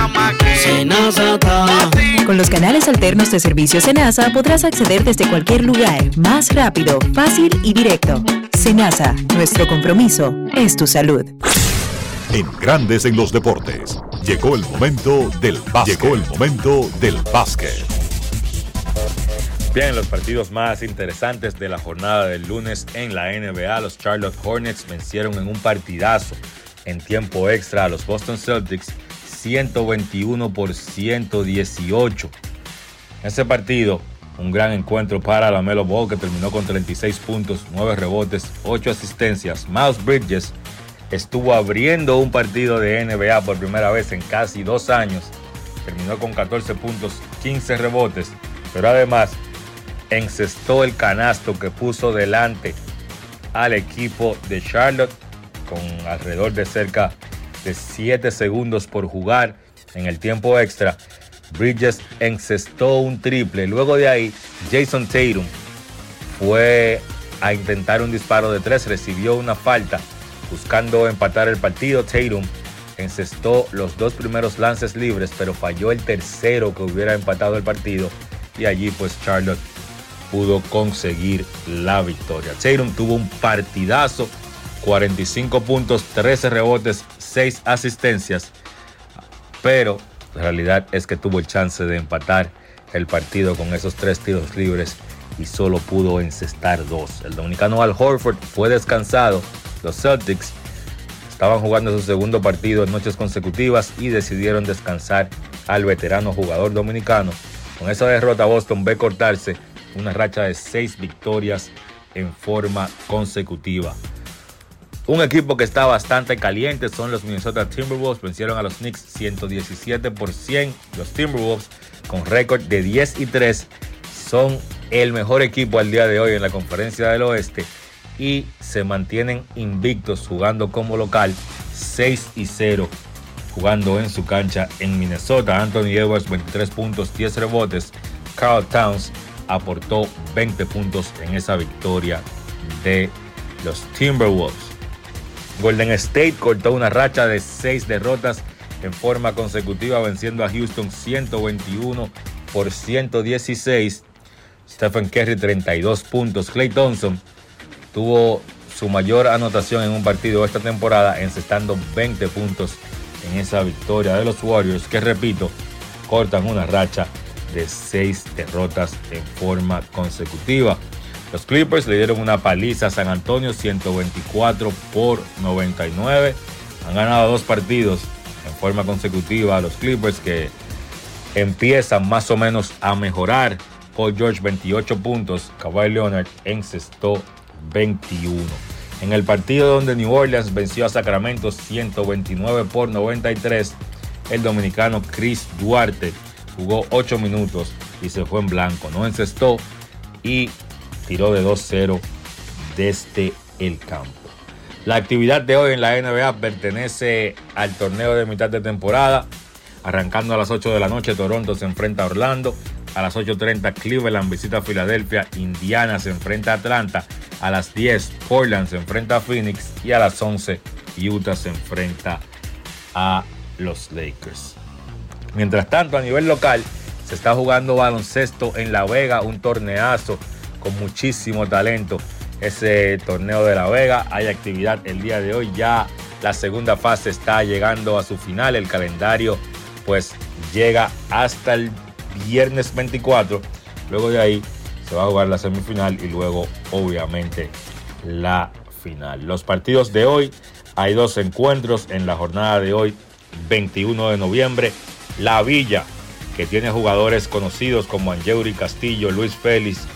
Con los canales alternos de servicio Senasa podrás acceder desde cualquier lugar, más rápido, fácil y directo. Senasa, nuestro compromiso es tu salud. En Grandes en los Deportes, llegó el momento del básquet. Llegó el momento del básquet. Bien, los partidos más interesantes de la jornada del lunes en la NBA, los Charlotte Hornets vencieron en un partidazo en tiempo extra a los Boston Celtics 121 por 118. En ese partido, un gran encuentro para la Melo Ball que terminó con 36 puntos, 9 rebotes, 8 asistencias. Miles Bridges estuvo abriendo un partido de NBA por primera vez en casi dos años. Terminó con 14 puntos, 15 rebotes, pero además encestó el canasto que puso delante al equipo de Charlotte con alrededor de cerca de 7 segundos por jugar en el tiempo extra. Bridges encestó un triple. Luego de ahí, Jason Tatum fue a intentar un disparo de tres, recibió una falta buscando empatar el partido. Tatum encestó los dos primeros lances libres, pero falló el tercero que hubiera empatado el partido. Y allí pues Charlotte pudo conseguir la victoria. Tatum tuvo un partidazo, 45 puntos, 13 rebotes, 6 asistencias, pero la realidad es que tuvo el chance de empatar el partido con esos tres tiros libres y solo pudo encestar dos. El dominicano Al Horford fue descansado. Los Celtics estaban jugando su segundo partido en noches consecutivas y decidieron descansar al veterano jugador dominicano. Con esa derrota Boston ve cortarse una racha de seis victorias en forma consecutiva. Un equipo que está bastante caliente son los Minnesota Timberwolves. Vencieron a los Knicks 117 por 100. Los Timberwolves con récord de 10 y 3 son el mejor equipo al día de hoy en la conferencia del oeste y se mantienen invictos jugando como local 6 y 0 jugando en su cancha en Minnesota. Anthony Edwards 23 puntos, 10 rebotes. Carl Towns aportó 20 puntos en esa victoria de los Timberwolves. Golden State cortó una racha de 6 derrotas en forma consecutiva venciendo a Houston 121 por 116. Stephen Curry 32 puntos. Clay Thompson tuvo su mayor anotación en un partido esta temporada encestando 20 puntos en esa victoria de los Warriors que repito cortan una racha de 6 derrotas en forma consecutiva. Los Clippers le dieron una paliza a San Antonio 124 por 99. Han ganado dos partidos en forma consecutiva a los Clippers que empiezan más o menos a mejorar. Paul George 28 puntos, Kawhi Leonard encestó 21. En el partido donde New Orleans venció a Sacramento 129 por 93, el dominicano Chris Duarte jugó 8 minutos y se fue en blanco. No encestó y tiró de 2-0 desde el campo. La actividad de hoy en la NBA pertenece al torneo de mitad de temporada. Arrancando a las 8 de la noche, Toronto se enfrenta a Orlando. a las 8.30 Cleveland visita a Filadelfia, Indiana se enfrenta a Atlanta, a las 10 Portland se enfrenta a Phoenix y a las 11 Utah se enfrenta a los Lakers. Mientras tanto, a nivel local, se está jugando baloncesto en La Vega, un torneazo con muchísimo talento. Ese torneo de La Vega, hay actividad el día de hoy, ya la segunda fase está llegando a su final, el calendario pues llega hasta el viernes 24, luego de ahí se va a jugar la semifinal y luego obviamente la final. Los partidos de hoy, hay dos encuentros en la jornada de hoy, 21 de noviembre. La Villa, que tiene jugadores conocidos como Angeuri Castillo, Luis Félix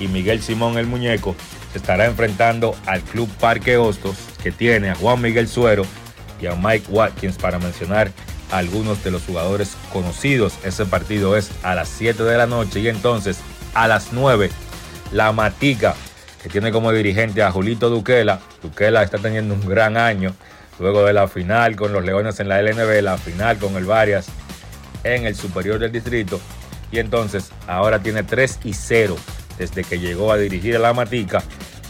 y Miguel Simón el Muñeco, se estará enfrentando al Club Parque Hostos, que tiene a Juan Miguel Suero y a Mike Watkins para mencionar algunos de los jugadores conocidos. Ese partido es a las 7 de la noche y entonces a las 9 la Matica, que tiene como dirigente a Julito Duquela. Duquela está teniendo un gran año luego de la final con los Leones en la LNB, la final con el Varias en el Superior del Distrito. Y entonces ahora tiene 3 y 0 desde que llegó a dirigir a la Matica.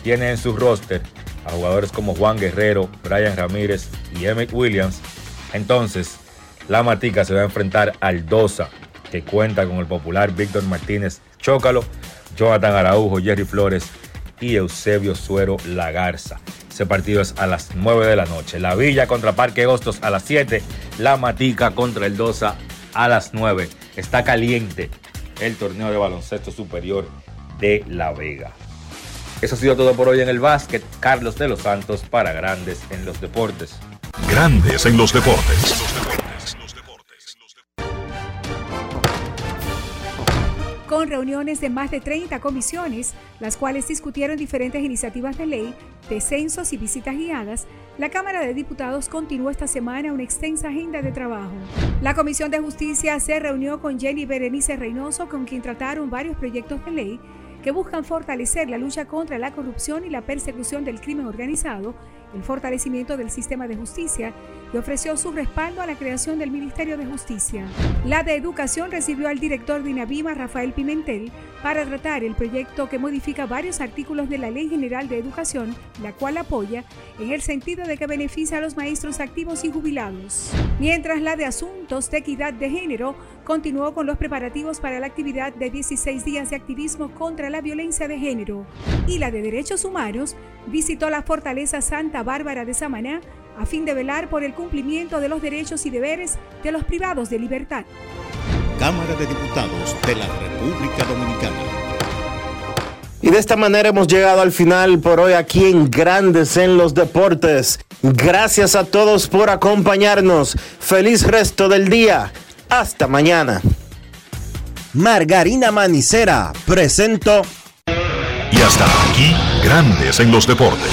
Tiene en su roster a jugadores como Juan Guerrero, Brian Ramírez y Emmett Williams. Entonces, la Matica se va a enfrentar al Dosa, que cuenta con el popular Víctor Martínez Chócalo, Jonathan Araujo, Jerry Flores y Eusebio Suero Lagarza. Ese partido es a las 9 de la noche. La Villa contra Parque Hostos a las 7. La Matica contra el Dosa a las 9. Está caliente el torneo de baloncesto superior de La Vega. Eso ha sido todo por hoy en el básquet. Carlos de los Santos para Grandes en los Deportes. Grandes en los Deportes. con reuniones de más de 30 comisiones, las cuales discutieron diferentes iniciativas de ley, descensos y visitas guiadas, la Cámara de Diputados continuó esta semana una extensa agenda de trabajo. La Comisión de Justicia se reunió con Jenny Berenice Reynoso, con quien trataron varios proyectos de ley que buscan fortalecer la lucha contra la corrupción y la persecución del crimen organizado, el fortalecimiento del sistema de justicia y ofreció su respaldo a la creación del Ministerio de Justicia. La de Educación recibió al director de INAVIMA, Rafael Pimentel, para tratar el proyecto que modifica varios artículos de la Ley General de Educación, la cual apoya en el sentido de que beneficia a los maestros activos y jubilados. Mientras la de Asuntos de Equidad de Género continuó con los preparativos para la actividad de 16 días de activismo contra la violencia de género. Y la de Derechos Humanos visitó la Fortaleza Santa Bárbara de Samaná a fin de velar por el cumplimiento de los derechos y deberes de los privados de libertad. Cámara de Diputados de la República Dominicana. Y de esta manera hemos llegado al final por hoy aquí en Grandes en los Deportes. Gracias a todos por acompañarnos. Feliz resto del día. Hasta mañana. Margarina Manicera presento. Y hasta aquí, Grandes en los Deportes.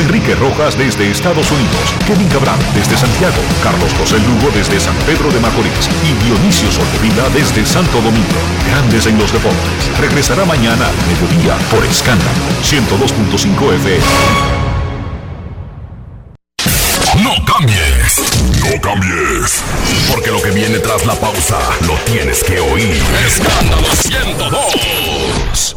Enrique Rojas desde Estados Unidos, Kevin Cabral desde Santiago, Carlos José Lugo desde San Pedro de Macorís y Dionisio Solterida desde Santo Domingo. Grandes en los Deportes. Regresará mañana al mediodía por Escándalo 102.5 FM. No cambies, no cambies, porque lo que viene tras la pausa lo tienes que oír. Escándalo 102.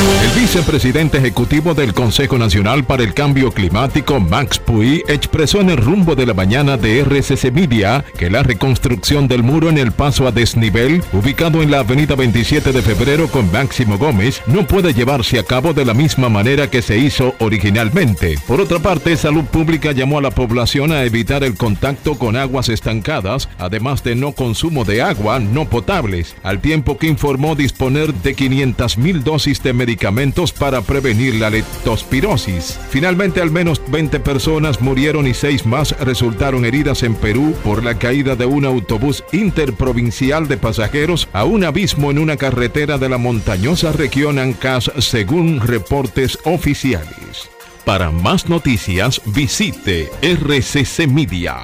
El vicepresidente ejecutivo del Consejo Nacional para el Cambio Climático, Max Puy, expresó en el rumbo de la mañana de RCC Media que la reconstrucción del muro en el paso a desnivel, ubicado en la avenida 27 de febrero con Máximo Gómez, no puede llevarse a cabo de la misma manera que se hizo originalmente. Por otra parte, Salud Pública llamó a la población a evitar el contacto con aguas estancadas, además de no consumo de agua no potables, al tiempo que informó disponer de 500 mil dosis de medicamentos para prevenir la leptospirosis. Finalmente, al menos 20 personas murieron y 6 más resultaron heridas en Perú por la caída de un autobús interprovincial de pasajeros a un abismo en una carretera de la montañosa región Ancash, según reportes oficiales. Para más noticias, visite RCC Media.